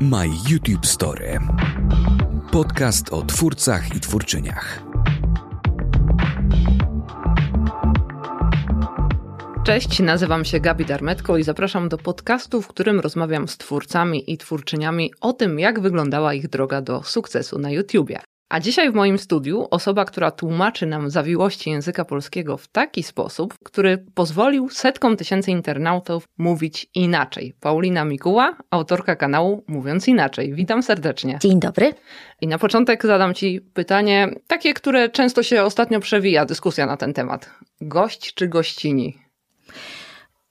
My YouTube Story. Podcast o twórcach i twórczyniach. Cześć, nazywam się Gabi Darmetko i zapraszam do podcastu, w którym rozmawiam z twórcami i twórczyniami o tym, jak wyglądała ich droga do sukcesu na YouTubie. A dzisiaj w moim studiu osoba, która tłumaczy nam zawiłości języka polskiego w taki sposób, który pozwolił setkom tysięcy internautów mówić inaczej. Paulina Mikuła, autorka kanału Mówiąc Inaczej. Witam serdecznie. Dzień dobry. I na początek zadam Ci pytanie, takie, które często się ostatnio przewija, dyskusja na ten temat. Gość czy gościni?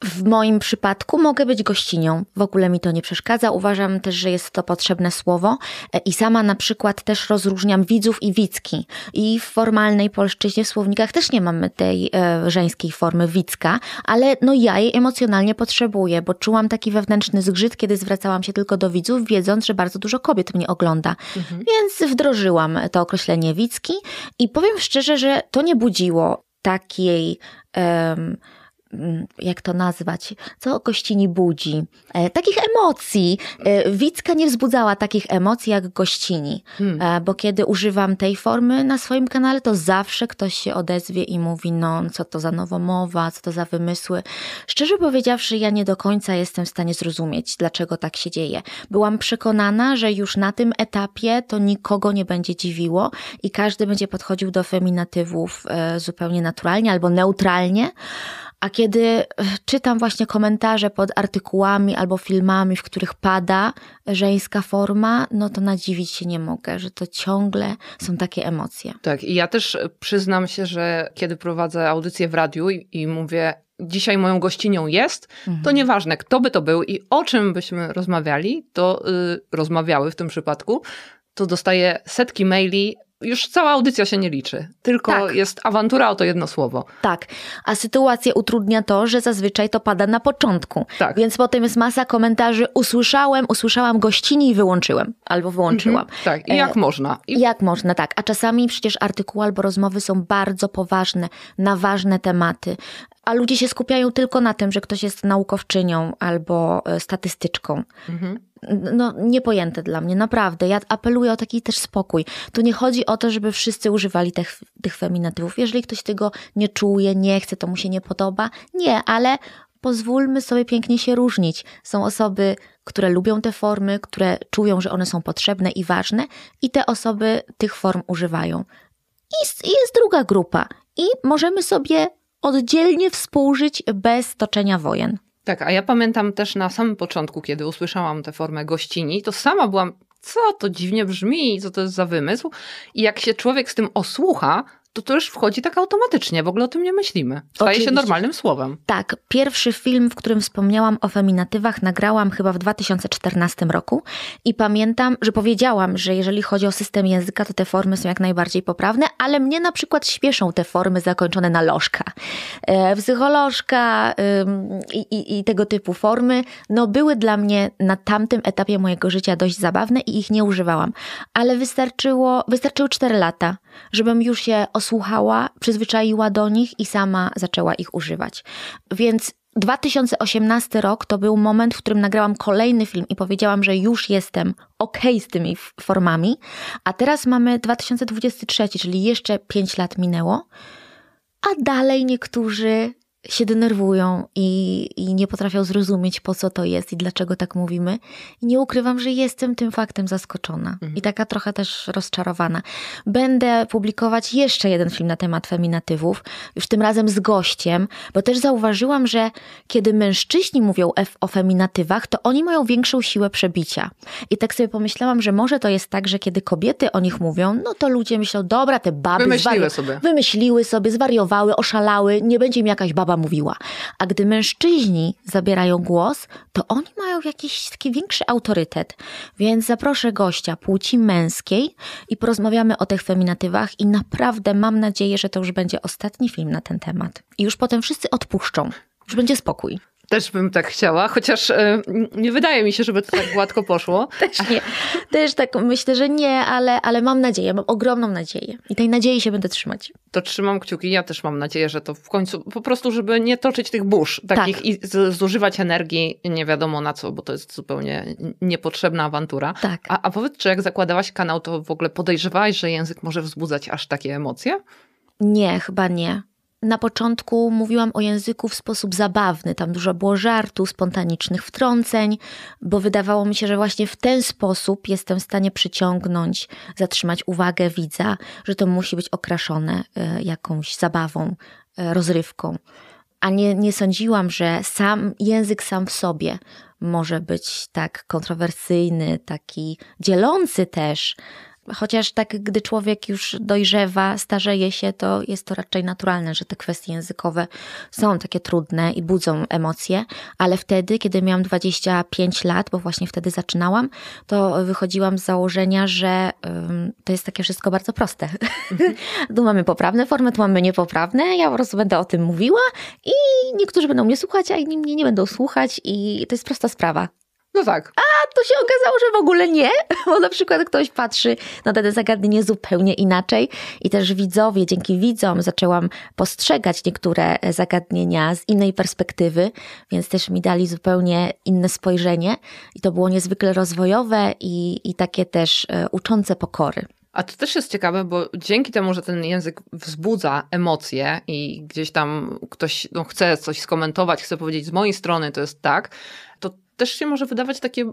W moim przypadku mogę być gościnią. W ogóle mi to nie przeszkadza. Uważam też, że jest to potrzebne słowo e, i sama na przykład też rozróżniam widzów i widzki. I w formalnej polszczyźnie w słownikach też nie mamy tej e, żeńskiej formy widzka, ale no ja jej emocjonalnie potrzebuję, bo czułam taki wewnętrzny zgrzyt, kiedy zwracałam się tylko do widzów, wiedząc, że bardzo dużo kobiet mnie ogląda. Mhm. Więc wdrożyłam to określenie widzki i powiem szczerze, że to nie budziło takiej... Um, jak to nazwać, co gościni budzi. E, takich emocji. E, Wicka nie wzbudzała takich emocji jak gościni, hmm. e, bo kiedy używam tej formy na swoim kanale, to zawsze ktoś się odezwie i mówi, no co to za nowomowa, co to za wymysły. Szczerze powiedziawszy, ja nie do końca jestem w stanie zrozumieć, dlaczego tak się dzieje. Byłam przekonana, że już na tym etapie to nikogo nie będzie dziwiło i każdy będzie podchodził do feminatywów e, zupełnie naturalnie albo neutralnie, a kiedy e, czytam właśnie komentarze pod artykułami albo filmami, w których pada żeńska forma, no to nadziwić się nie mogę, że to ciągle są takie emocje. Tak, i ja też przyznam się, że kiedy prowadzę audycję w radiu i, i mówię, dzisiaj moją gościnią jest, mhm. to nieważne, kto by to był i o czym byśmy rozmawiali, to yy, rozmawiały w tym przypadku, to dostaję setki maili już cała audycja się nie liczy, tylko tak. jest awantura o to jedno słowo. Tak, a sytuację utrudnia to, że zazwyczaj to pada na początku. Tak. Więc potem jest masa komentarzy, usłyszałem, usłyszałam gościni i wyłączyłem, albo wyłączyłam. Mhm, tak, i jak e, można. I... Jak można, tak. A czasami przecież artykuły albo rozmowy są bardzo poważne, na ważne tematy a ludzie się skupiają tylko na tym, że ktoś jest naukowczynią albo e, statystyczką. Mhm no, niepojęte dla mnie, naprawdę. Ja apeluję o taki też spokój. Tu nie chodzi o to, żeby wszyscy używali tych, tych feminatywów. Jeżeli ktoś tego nie czuje, nie chce, to mu się nie podoba. Nie, ale pozwólmy sobie pięknie się różnić. Są osoby, które lubią te formy, które czują, że one są potrzebne i ważne, i te osoby tych form używają. I jest, jest druga grupa, i możemy sobie oddzielnie współżyć bez toczenia wojen. Tak, a ja pamiętam też na samym początku, kiedy usłyszałam tę formę gościni, to sama byłam, co to dziwnie brzmi, co to jest za wymysł. I jak się człowiek z tym osłucha, to to już wchodzi tak automatycznie, w ogóle o tym nie myślimy. Staje Oczywiście. się normalnym słowem. Tak, pierwszy film, w którym wspomniałam o feminatywach, nagrałam chyba w 2014 roku i pamiętam, że powiedziałam, że jeżeli chodzi o system języka, to te formy są jak najbardziej poprawne, ale mnie na przykład śpieszą te formy zakończone na lożka. E, psycholożka i, i, i tego typu formy, no były dla mnie na tamtym etapie mojego życia dość zabawne i ich nie używałam. Ale wystarczyło, wystarczyły 4 lata, żebym już się osłuchała, przyzwyczaiła do nich i sama zaczęła ich używać. Więc 2018 rok to był moment, w którym nagrałam kolejny film i powiedziałam, że już jestem ok z tymi formami, a teraz mamy 2023, czyli jeszcze 5 lat minęło, a dalej niektórzy się denerwują i, i nie potrafią zrozumieć, po co to jest i dlaczego tak mówimy. I nie ukrywam, że jestem tym faktem zaskoczona mhm. i taka trochę też rozczarowana. Będę publikować jeszcze jeden film na temat feminatywów, już tym razem z gościem, bo też zauważyłam, że kiedy mężczyźni mówią o feminatywach, to oni mają większą siłę przebicia. I tak sobie pomyślałam, że może to jest tak, że kiedy kobiety o nich mówią, no to ludzie myślą, dobra, te baby wymyśliły sobie, wymyśliły sobie, zwariowały, oszalały, nie będzie im jakaś baba mówiła. A gdy mężczyźni zabierają głos, to oni mają jakiś taki większy autorytet. Więc zaproszę gościa płci męskiej i porozmawiamy o tych feminatywach i naprawdę mam nadzieję, że to już będzie ostatni film na ten temat. I już potem wszyscy odpuszczą. Już będzie spokój. Też bym tak chciała, chociaż e, nie wydaje mi się, żeby to tak gładko poszło. Też nie. Też tak myślę, że nie, ale, ale mam nadzieję, mam ogromną nadzieję. I tej nadziei się będę trzymać. To trzymam kciuki. Ja też mam nadzieję, że to w końcu po prostu, żeby nie toczyć tych burz takich tak. i zużywać energii nie wiadomo na co, bo to jest zupełnie niepotrzebna awantura. Tak. A, a powiedz, czy jak zakładałaś kanał, to w ogóle podejrzewałaś, że język może wzbudzać aż takie emocje? Nie, chyba nie. Na początku mówiłam o języku w sposób zabawny, tam dużo było żartu, spontanicznych wtrąceń, bo wydawało mi się, że właśnie w ten sposób jestem w stanie przyciągnąć, zatrzymać uwagę widza, że to musi być okraszone e, jakąś zabawą, e, rozrywką. A nie, nie sądziłam, że sam język sam w sobie może być tak kontrowersyjny, taki dzielący też, Chociaż tak, gdy człowiek już dojrzewa, starzeje się, to jest to raczej naturalne, że te kwestie językowe są takie trudne i budzą emocje, ale wtedy, kiedy miałam 25 lat, bo właśnie wtedy zaczynałam, to wychodziłam z założenia, że um, to jest takie wszystko bardzo proste. Mhm. tu mamy poprawne formy, tu mamy niepoprawne, ja po prostu będę o tym mówiła i niektórzy będą mnie słuchać, a inni mnie nie będą słuchać i to jest prosta sprawa. No tak. A to się okazało, że w ogóle nie, bo na przykład ktoś patrzy na te zagadnienie zupełnie inaczej i też widzowie, dzięki widzom zaczęłam postrzegać niektóre zagadnienia z innej perspektywy, więc też mi dali zupełnie inne spojrzenie i to było niezwykle rozwojowe i, i takie też e, uczące pokory. A to też jest ciekawe, bo dzięki temu, że ten język wzbudza emocje i gdzieś tam ktoś no, chce coś skomentować, chce powiedzieć z mojej strony, to jest tak, też się może wydawać takie,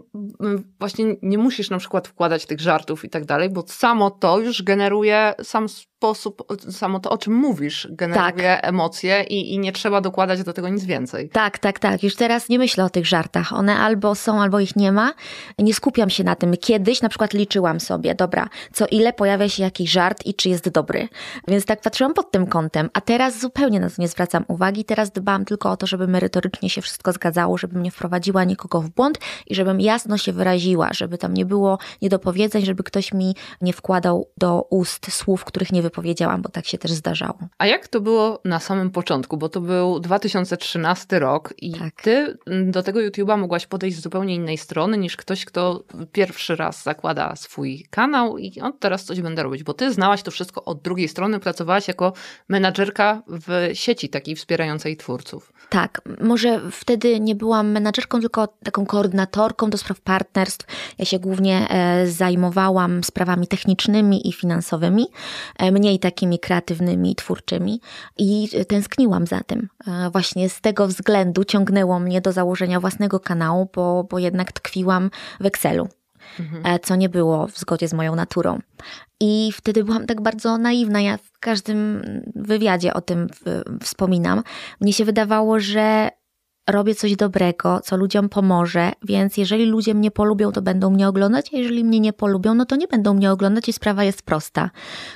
właśnie nie musisz na przykład wkładać tych żartów i tak dalej, bo samo to już generuje sam sposób, samo to, o czym mówisz, generuje tak. emocje i, i nie trzeba dokładać do tego nic więcej. Tak, tak, tak. Już teraz nie myślę o tych żartach. One albo są, albo ich nie ma. Nie skupiam się na tym. Kiedyś na przykład liczyłam sobie, dobra, co ile pojawia się jakiś żart i czy jest dobry. Więc tak patrzyłam pod tym kątem, a teraz zupełnie na to nie zwracam uwagi. Teraz dbam tylko o to, żeby merytorycznie się wszystko zgadzało, żebym nie wprowadziła nikogo w błąd i żebym jasno się wyraziła, żeby tam nie było niedopowiedzeń, żeby ktoś mi nie wkładał do ust słów, których nie wypowiedziałam, bo tak się też zdarzało. A jak to było na samym początku? Bo to był 2013 rok i tak. ty do tego YouTube'a mogłaś podejść z zupełnie innej strony niż ktoś, kto pierwszy raz zakłada swój kanał i on teraz coś będę robić, bo ty znałaś to wszystko od drugiej strony, pracowałaś jako menadżerka w sieci takiej wspierającej twórców. Tak, może wtedy nie byłam menadżerką, tylko taką koordynatorką do spraw partnerstw. Ja się głównie e, zajmowałam sprawami technicznymi i finansowymi, e, mniej takimi kreatywnymi twórczymi i tęskniłam za tym. E, właśnie z tego względu ciągnęło mnie do założenia własnego kanału, bo, bo jednak tkwiłam w Excelu. Mhm. Co nie było w zgodzie z moją naturą. I wtedy byłam tak bardzo naiwna. Ja w każdym wywiadzie o tym wspominam. Mnie się wydawało, że robię coś dobrego, co ludziom pomoże, więc jeżeli ludzie mnie polubią, to będą mnie oglądać, a jeżeli mnie nie polubią, no to nie będą mnie oglądać i sprawa jest prosta.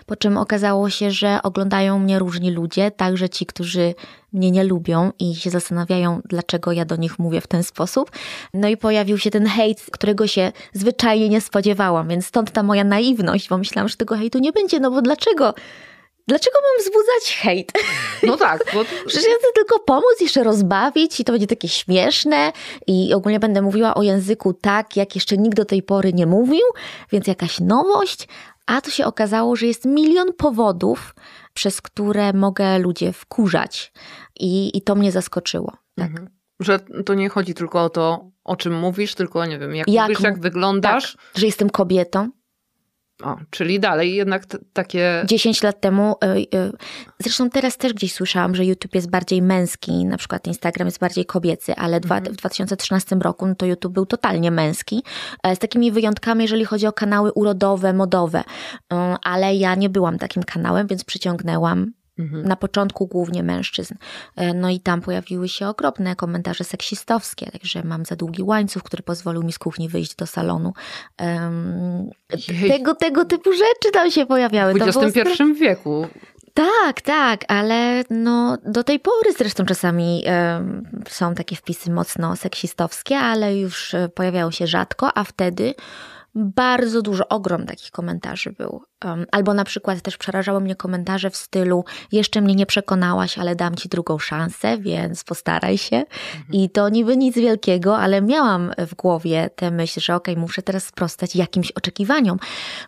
Po czym okazało się, że oglądają mnie różni ludzie, także ci, którzy mnie nie lubią i się zastanawiają, dlaczego ja do nich mówię w ten sposób. No i pojawił się ten hejt, którego się zwyczajnie nie spodziewałam, więc stąd ta moja naiwność, bo myślałam, że tego hejtu nie będzie, no bo dlaczego? Dlaczego mam wzbudzać hejt? No tak. Bo... Przecież ja chcę tylko pomóc, jeszcze rozbawić i to będzie takie śmieszne i ogólnie będę mówiła o języku tak, jak jeszcze nikt do tej pory nie mówił, więc jakaś nowość. A tu się okazało, że jest milion powodów, przez które mogę ludzie wkurzać. I, i to mnie zaskoczyło. Tak. Mhm. Że to nie chodzi tylko o to, o czym mówisz, tylko nie wiem, jak, jak mówisz, jak wyglądasz. Tak, że jestem kobietą, o, czyli dalej jednak takie. 10 lat temu, y, y, zresztą teraz też gdzieś słyszałam, że YouTube jest bardziej męski, na przykład Instagram jest bardziej kobiecy, ale mhm. w 2013 roku no to YouTube był totalnie męski, e, z takimi wyjątkami, jeżeli chodzi o kanały urodowe, modowe. Y, ale ja nie byłam takim kanałem, więc przyciągnęłam. Na początku głównie mężczyzn. E, no i tam pojawiły się okropne komentarze seksistowskie, także mam za długi łańcuch, który pozwolił mi z kuchni wyjść do salonu. Um, tego, tego typu rzeczy tam się pojawiały. W XXI wieku. Tak, tak, ale no do tej pory zresztą czasami są takie wpisy mocno seksistowskie, ale już e, pojawiają się rzadko, a wtedy bardzo dużo, ogrom takich komentarzy był. Albo na przykład też przerażały mnie komentarze w stylu: Jeszcze mnie nie przekonałaś, ale dam ci drugą szansę, więc postaraj się. Mhm. I to niby nic wielkiego, ale miałam w głowie tę myśl, że okej, okay, muszę teraz sprostać jakimś oczekiwaniom,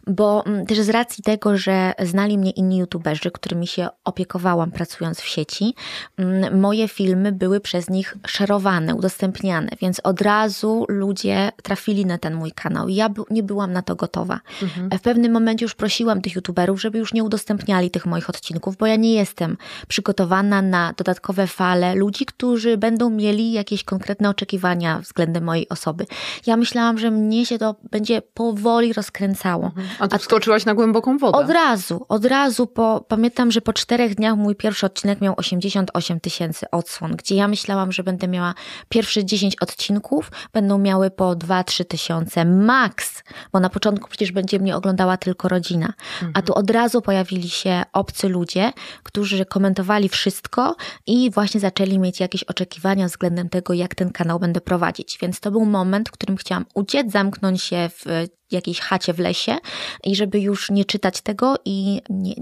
bo um, też z racji tego, że znali mnie inni youtuberzy, którymi się opiekowałam pracując w sieci, um, moje filmy były przez nich szerowane, udostępniane, więc od razu ludzie trafili na ten mój kanał. Ja nie byłam na to gotowa. Mhm. W pewnym momencie już prosiłam, prosiłam tych youtuberów, żeby już nie udostępniali tych moich odcinków, bo ja nie jestem przygotowana na dodatkowe fale ludzi, którzy będą mieli jakieś konkretne oczekiwania względem mojej osoby. Ja myślałam, że mnie się to będzie powoli rozkręcało. Mhm. A ty wskoczyłaś na głęboką wodę. Od razu, od razu, po, pamiętam, że po czterech dniach mój pierwszy odcinek miał 88 tysięcy odsłon, gdzie ja myślałam, że będę miała pierwsze 10 odcinków, będą miały po 2-3 tysiące max, bo na początku przecież będzie mnie oglądała tylko rodzina. Mhm. A tu od razu pojawili się obcy ludzie, którzy komentowali wszystko i właśnie zaczęli mieć jakieś oczekiwania względem tego, jak ten kanał będę prowadzić. Więc to był moment, w którym chciałam uciec, zamknąć się w jakiejś chacie w lesie i żeby już nie czytać tego i nie,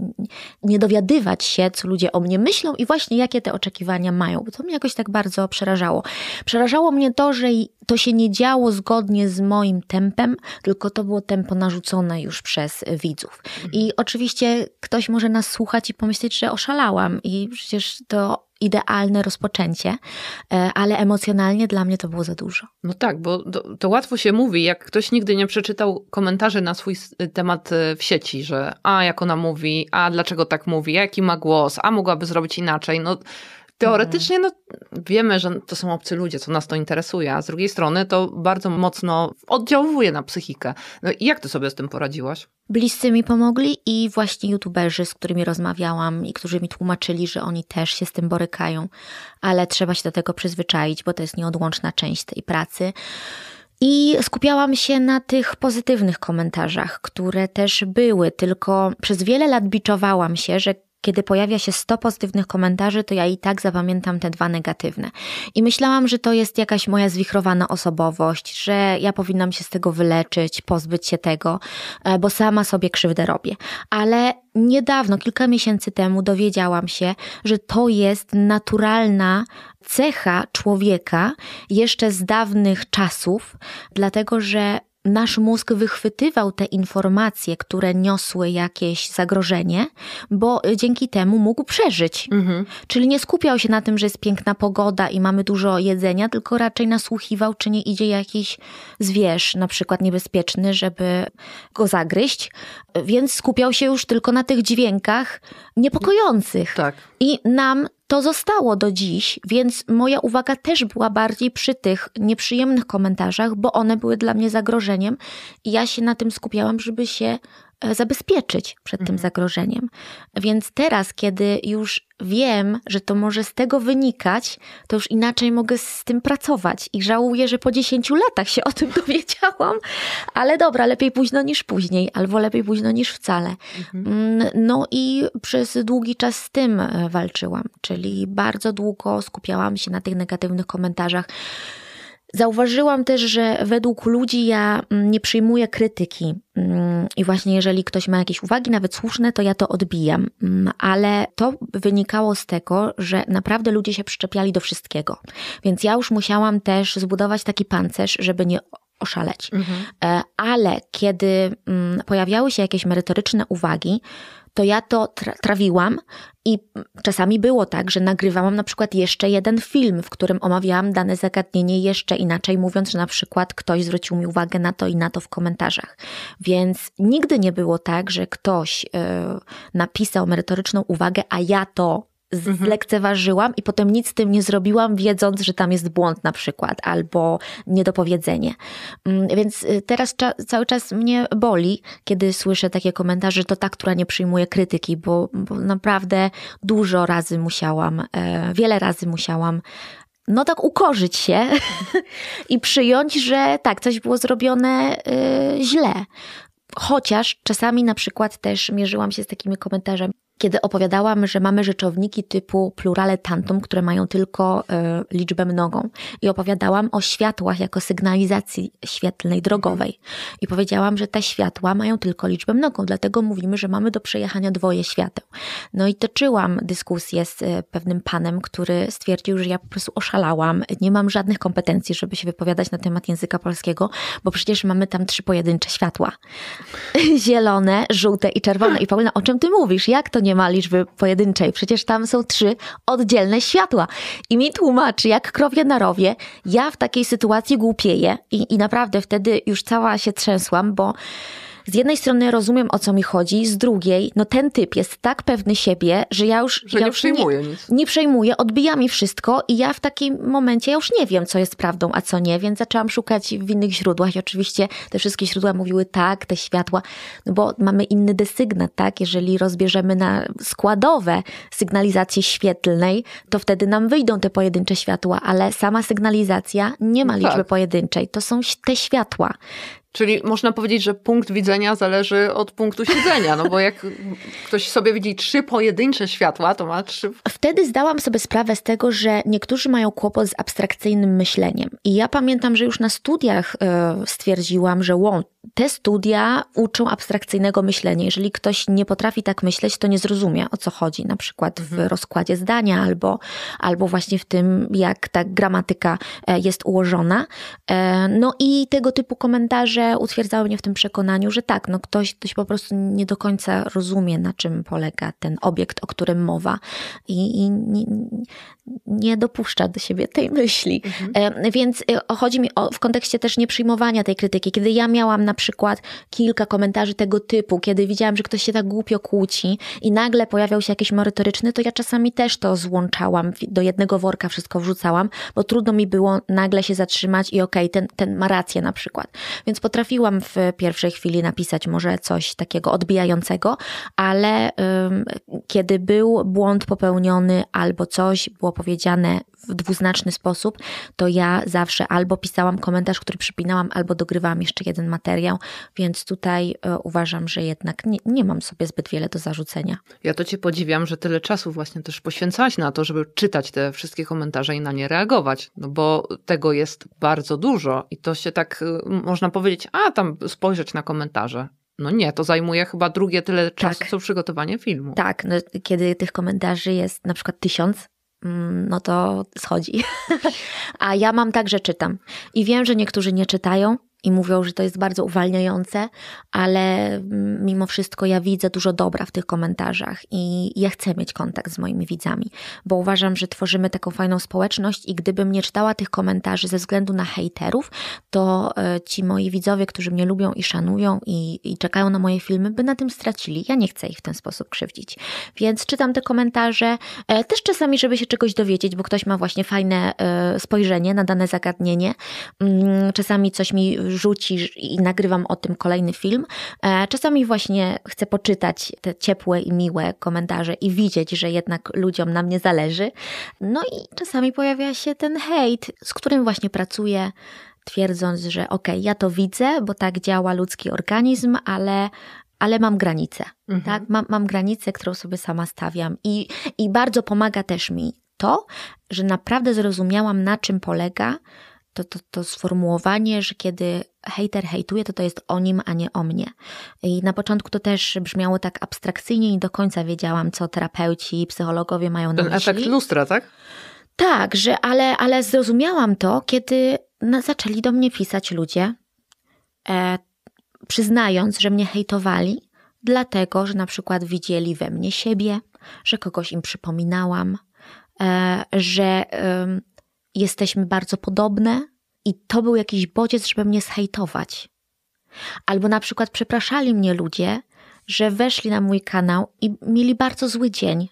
nie dowiadywać się, co ludzie o mnie myślą i właśnie jakie te oczekiwania mają, bo to mnie jakoś tak bardzo przerażało. Przerażało mnie to, że to się nie działo zgodnie z moim tempem, tylko to było tempo narzucone już przez widzów. I oczywiście ktoś może nas słuchać i pomyśleć, że oszalałam i przecież to idealne rozpoczęcie, e, ale emocjonalnie dla mnie to było za dużo. No tak, bo to, to, łatwo się mówi, jak ktoś nigdy nie przeczytał komentarzy na swój temat e, w sieci, że a jak ona mówi, a dlaczego tak mówi, jaki ma głos, a mogłaby zrobić inaczej. No Teoretycznie no, wiemy, że to są obcy ludzie, co nas to interesuje, a z drugiej strony to bardzo mocno oddziałuje na psychikę. No i jak ty sobie z tym poradziłaś? Bliscy mi pomogli i właśnie youtuberzy, z którymi rozmawiałam i którzy mi tłumaczyli, że oni też się z tym borykają, ale trzeba się do tego przyzwyczaić, bo to jest nieodłączna część tej pracy. I skupiałam się na tych pozytywnych komentarzach, które też były, tylko przez wiele lat biczowałam się, że kiedy pojawia się 100 pozytywnych komentarzy, to ja i tak zapamiętam te dwa negatywne. I myślałam, że to jest jakaś moja zwichrowana osobowość, że ja powinnam się z tego wyleczyć, pozbyć się tego, e, bo sama sobie krzywdę robię. Ale niedawno, kilka miesięcy temu dowiedziałam się, że to jest naturalna cecha człowieka jeszcze z dawnych czasów, dlatego że nasz mózg wychwytywał te informacje, które niosły jakieś zagrożenie, bo dzięki temu mógł przeżyć. Mhm. Czyli nie skupiał się na tym, że jest piękna pogoda i mamy dużo jedzenia, tylko raczej nasłuchiwał, czy nie idzie jakiś zwierz, na przykład niebezpieczny, żeby go zagryźć, więc skupiał się już tylko na tych dźwiękach niepokojących. Tak. I nam to zostało do dziś, więc moja uwaga też była bardziej przy tych nieprzyjemnych komentarzach, bo one były dla mnie zagrożeniem i ja się na tym skupiałam, żeby się zabezpieczyć przed tym mhm. zagrożeniem. Więc teraz, kiedy już wiem, że to może z tego wynikać, to już inaczej mogę z tym pracować. I żałuję, że po 10 latach się o tym dowiedziałam, ale dobra, lepiej późno niż później, albo lepiej późno niż wcale. Mhm. Mm, no i przez długi czas z tym e, walczyłam, czyli bardzo długo skupiałam się na tych negatywnych komentarzach. Zauważyłam też, że według ludzi ja mm, nie przyjmuję krytyki. Mm, I właśnie jeżeli ktoś ma jakieś uwagi, nawet słuszne, to ja to odbijam. Mm, ale to wynikało z tego, że naprawdę ludzie się przyczepiali do wszystkiego. Więc ja już musiałam też zbudować taki pancerz, żeby nie oszaleć. Mhm. E, ale kiedy pojawiały się jakieś merytoryczne uwagi, to ja to tra trawiłam i czasami było tak, że nagrywałam na przykład jeszcze jeden film, w którym omawiałam dane zagadnienie jeszcze inaczej, mówiąc, że na przykład ktoś zwrócił mi uwagę na to i na to w komentarzach. Więc nigdy nie było tak, że ktoś yy, napisał merytoryczną uwagę, a ja to. Zlekceważyłam i potem nic z tym nie zrobiłam, wiedząc, że tam jest błąd na przykład albo niedopowiedzenie. Mm, więc y, teraz cały czas mnie boli, kiedy słyszę takie komentarze, to ta, która nie przyjmuje krytyki, bo, bo naprawdę dużo razy musiałam, e, wiele razy musiałam no tak ukorzyć się i przyjąć, że tak, coś było zrobione y, źle. Chociaż czasami na przykład też mierzyłam się z takimi komentarzami, kiedy opowiadałam, że mamy rzeczowniki typu plurale tantum, które mają tylko y, liczbę mnogą. I opowiadałam o światłach jako sygnalizacji świetlnej, drogowej. I powiedziałam, że te światła mają tylko liczbę mnogą, dlatego mówimy, że mamy do przejechania dwoje świateł. No i toczyłam dyskusję z y, pewnym panem, który stwierdził, że ja po prostu oszalałam, nie mam żadnych kompetencji, żeby się wypowiadać na temat języka polskiego, bo przecież mamy tam trzy pojedyncze światła. Zielone, żółte i czerwone. I Paulina, o czym ty mówisz? Jak to nie ma liczby pojedynczej. Przecież tam są trzy oddzielne światła. I mi tłumaczy, jak krowie na rowie, ja w takiej sytuacji głupieję i, i naprawdę wtedy już cała się trzęsłam, bo z jednej strony rozumiem o co mi chodzi, z drugiej, no ten typ jest tak pewny siebie, że ja już. Że ja nie już przejmuje nie, nic. Nie przejmuję, odbija mi wszystko i ja w takim momencie ja już nie wiem, co jest prawdą, a co nie, więc zaczęłam szukać w innych źródłach i oczywiście te wszystkie źródła mówiły tak, te światła, no bo mamy inny desygnat, tak? Jeżeli rozbierzemy na składowe sygnalizacji świetlnej, to wtedy nam wyjdą te pojedyncze światła, ale sama sygnalizacja nie ma No liczby tak. pojedynczej. To są te światła. Czyli można powiedzieć, że punkt widzenia zależy od punktu siedzenia, no bo jak ktoś sobie widzi trzy pojedyncze światła, to ma trzy... Wtedy zdałam sobie sprawę z tego, że niektórzy mają kłopot z abstrakcyjnym myśleniem. I ja pamiętam, że już na studiach e, stwierdziłam, że łą, te studia uczą abstrakcyjnego myślenia. Jeżeli ktoś nie potrafi tak myśleć, to nie zrozumie o co chodzi, na przykład w rozkładzie zdania albo, albo właśnie w tym, jak ta gramatyka e, jest ułożona. E, No i tego typu komentarze utwierdzały mnie w tym przekonaniu, że tak, no ktoś, ktoś po prostu nie do końca rozumie, na czym polega ten obiekt, o którym mowa i, i nie, nie dopuszcza do siebie tej myśli. E, Więc e, chodzi mi o, w kontekście też nieprzyjmowania tej krytyki. Kiedy ja miałam na przykład kilka komentarzy tego typu, kiedy widziałam, że ktoś się tak głupio kłóci i nagle pojawiał się jakiś merytoryczny, to ja czasami też to złączałam, do jednego worka wszystko wrzucałam, bo trudno mi było nagle się zatrzymać i okej, ten, ten ma rację na przykład. Więc potrafiłam w pierwszej chwili napisać może coś takiego odbijającego, ale ym, kiedy był błąd popełniony albo coś było powiedziane w dwuznaczny sposób, to ja zawsze albo pisałam komentarz, który przypinałam, albo dogrywałam jeszcze jeden materiał, więc tutaj e, uważam, że jednak nie, nie mam sobie zbyt wiele do zarzucenia. Ja to cię podziwiam, że tyle czasu właśnie też poświęcałaś na to, żeby czytać te wszystkie komentarze i na nie reagować, no bo tego jest bardzo dużo i to się tak, y, można powiedzieć, a tam spojrzeć na komentarze. No nie, to zajmuje chyba drugie tyle czasu, Tak. co przygotowanie filmu. Tak, no, kiedy tych komentarzy jest na przykład tysiąc, no to schodzi. A ja mam tak, że czytam. I wiem, że niektórzy nie czytają i mówią, że to jest bardzo uwalniające, ale mm, mimo wszystko ja widzę dużo dobra w tych komentarzach i ja chcę mieć kontakt z moimi widzami, bo uważam, że tworzymy taką fajną społeczność i gdybym nie czytała tych komentarzy ze względu na hejterów, to e, ci moi widzowie, którzy mnie lubią i szanują i, i czekają na moje filmy, by na tym stracili. Ja nie chcę ich w ten sposób krzywdzić. Więc czytam te komentarze, e, też czasami, żeby się czegoś dowiedzieć, bo ktoś ma właśnie fajne e, spojrzenie na dane zagadnienie. Mm, Czasami coś mi rzuci i nagrywam o tym kolejny film. E, Czasami właśnie chcę poczytać te ciepłe i miłe komentarze i widzieć, że jednak ludziom na mnie zależy. No i czasami pojawia się ten hejt, z którym właśnie pracuję, twierdząc, że okej, ja to widzę, bo tak działa ludzki organizm, ale, ale mam granicę. Mhm. Tak? Mam, mam granicę, którą sobie sama stawiam. I, I bardzo pomaga też mi to, że naprawdę zrozumiałam, na czym polega to, to, to sformułowanie, że kiedy hejter hejtuje, to to jest o nim, a nie o mnie. I na początku to też brzmiało tak abstrakcyjnie i do końca wiedziałam, co terapeuci i psychologowie mają na Ten myśli. efekt lustra, tak? Tak, że, ale, ale zrozumiałam to, kiedy zaczęli do mnie pisać ludzie, e, przyznając, że mnie hejtowali, dlatego, że na przykład widzieli we mnie siebie, że kogoś im przypominałam, e, że em, jesteśmy bardzo podobne i to był jakiś bodziec, żeby mnie zhejtować. Albo na przykład przepraszali mnie ludzie, że weszli na mój kanał i mieli bardzo zły dzień,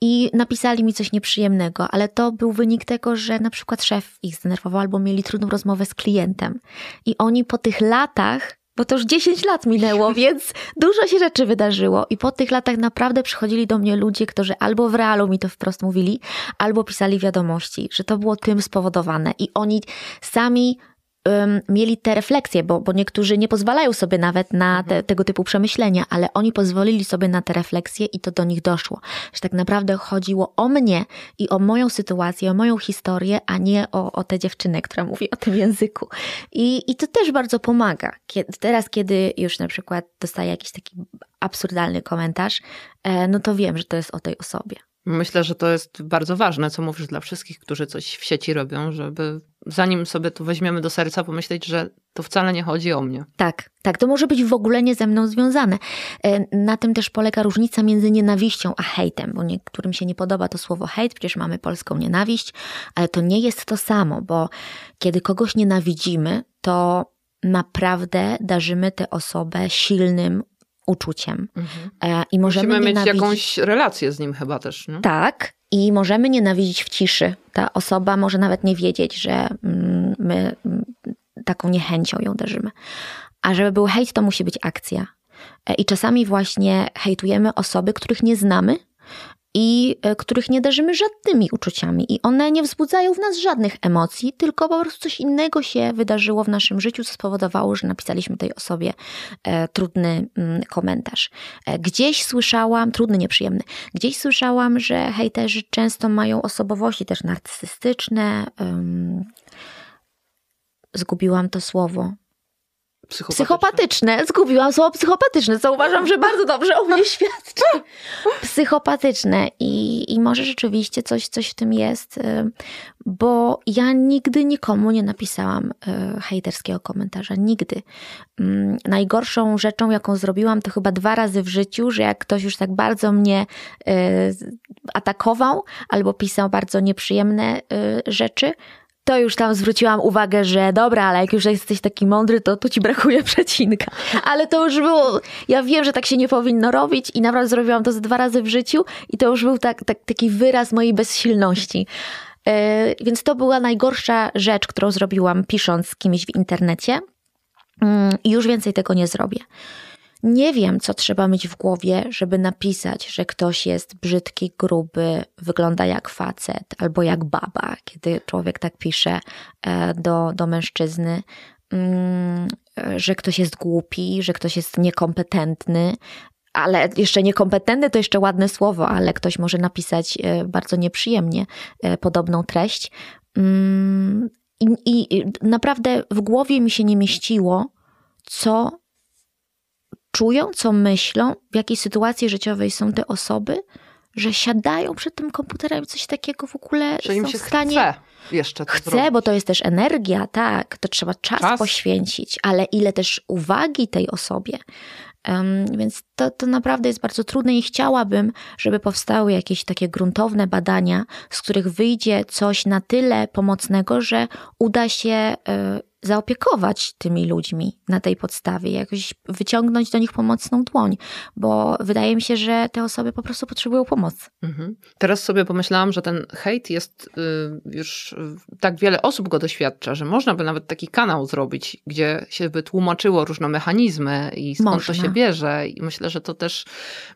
i napisali mi coś nieprzyjemnego, ale to był wynik tego, że na przykład szef ich zdenerwował albo mieli trudną rozmowę z klientem. I oni po tych latach, bo to już 10 lat minęło, więc dużo się rzeczy wydarzyło. I po tych latach naprawdę przychodzili do mnie ludzie, którzy albo w realu mi to wprost mówili, albo pisali wiadomości, że to było tym spowodowane. I oni sami um, mieli te refleksje, bo, bo niektórzy nie pozwalają sobie nawet na te, tego typu przemyślenia, ale oni pozwolili sobie na te refleksje i to do nich doszło. Że tak naprawdę chodziło o mnie i o moją sytuację, o moją historię, a nie o, o tę dziewczynę, która mówi o tym języku. I, I to też bardzo pomaga. Kiedy, teraz, kiedy już na przykład dostaję jakiś taki absurdalny komentarz, e, no to wiem, że to jest o tej osobie. Myślę, że to jest bardzo ważne, co mówisz dla wszystkich, którzy coś w sieci robią, żeby zanim sobie to weźmiemy do serca, pomyśleć, że to wcale nie chodzi o mnie. Tak, tak, to może być w ogóle nie ze mną związane. E, na tym też polega różnica między nienawiścią a hejtem, bo niektórym się nie podoba to słowo hejt, przecież mamy polską nienawiść, ale to nie jest to samo, bo kiedy kogoś nienawidzimy, to naprawdę darzymy tę osobę silnym, uczuciem. Mhm. E, I możemy Musimy mieć nienawidzić... jakąś relację z nim chyba też. Nie? Tak. I możemy nienawidzić w ciszy. Ta osoba może nawet nie wiedzieć, że mm, my mm, taką niechęcią ją darzymy. A żeby był hejt, to musi być akcja. E, I czasami właśnie hejtujemy osoby, których nie znamy, i e, których nie darzymy żadnymi uczuciami i one nie wzbudzają w nas żadnych emocji, tylko po prostu coś innego się wydarzyło w naszym życiu, co spowodowało, że napisaliśmy tej osobie e, trudny mm, komentarz. E, gdzieś słyszałam, trudny, nieprzyjemny, gdzieś słyszałam, że hejterzy często mają osobowości też narcystyczne. zgubiłam to słowo. Psychopatyczne. psychopatyczne. Zgubiłam słowo psychopatyczne, co uważam, że bardzo dobrze o mnie świadczy. Psychopatyczne i, i może rzeczywiście coś, coś w tym jest, y, bo ja nigdy nikomu nie napisałam y, hejterskiego komentarza. Nigdy. Mm, najgorszą rzeczą, jaką zrobiłam, to chyba dwa razy w życiu, że jak ktoś już tak bardzo mnie y, atakował albo pisał bardzo nieprzyjemne rzeczy, to już tam zwróciłam uwagę, że dobra, ale jak już jesteś taki mądry, to tu ci brakuje przecinka. Ale to już było, ja wiem, że tak się nie powinno robić i naprawdę zrobiłam to ze dwa razy w życiu i to już był tak, tak, taki wyraz mojej bezsilności. Yy, więc to była najgorsza rzecz, którą zrobiłam pisząc z kimś w internecie yy, i już więcej tego nie zrobię. Nie wiem, co trzeba mieć w głowie, żeby napisać, że ktoś jest brzydki, gruby, wygląda jak facet albo jak baba, kiedy człowiek tak pisze e, do, do mężczyzny, mm, że ktoś jest głupi, że ktoś jest niekompetentny. Ale jeszcze niekompetentny to jeszcze ładne słowo, ale ktoś może napisać e, bardzo nieprzyjemnie e, podobną treść. Mm, I, I naprawdę w głowie mi się nie mieściło, co czują, co myślą, w jakiej sytuacji życiowej są te osoby, że siadają przed tym komputerem i coś takiego w ogóle że im się w stanie... chce jeszcze to Chcę, zrobić. bo to jest też energia, tak, to trzeba czas, czas, poświęcić, ale ile też uwagi tej osobie. Um, więc to, to naprawdę jest bardzo trudne i chciałabym, żeby powstały jakieś takie gruntowne badania, z których wyjdzie coś na tyle pomocnego, że uda się y, zaopiekować tymi ludźmi na tej podstawie, jakoś wyciągnąć do nich pomocną dłoń, bo wydaje mi się, że te osoby po prostu potrzebują pomocy. Mhm. Teraz sobie pomyślałam, że ten hejt jest y, już y, tak wiele osób go doświadcza, że można by nawet taki kanał zrobić, gdzie się by tłumaczyło różne mechanizmy i skąd można. to się bierze. I myślę, że to też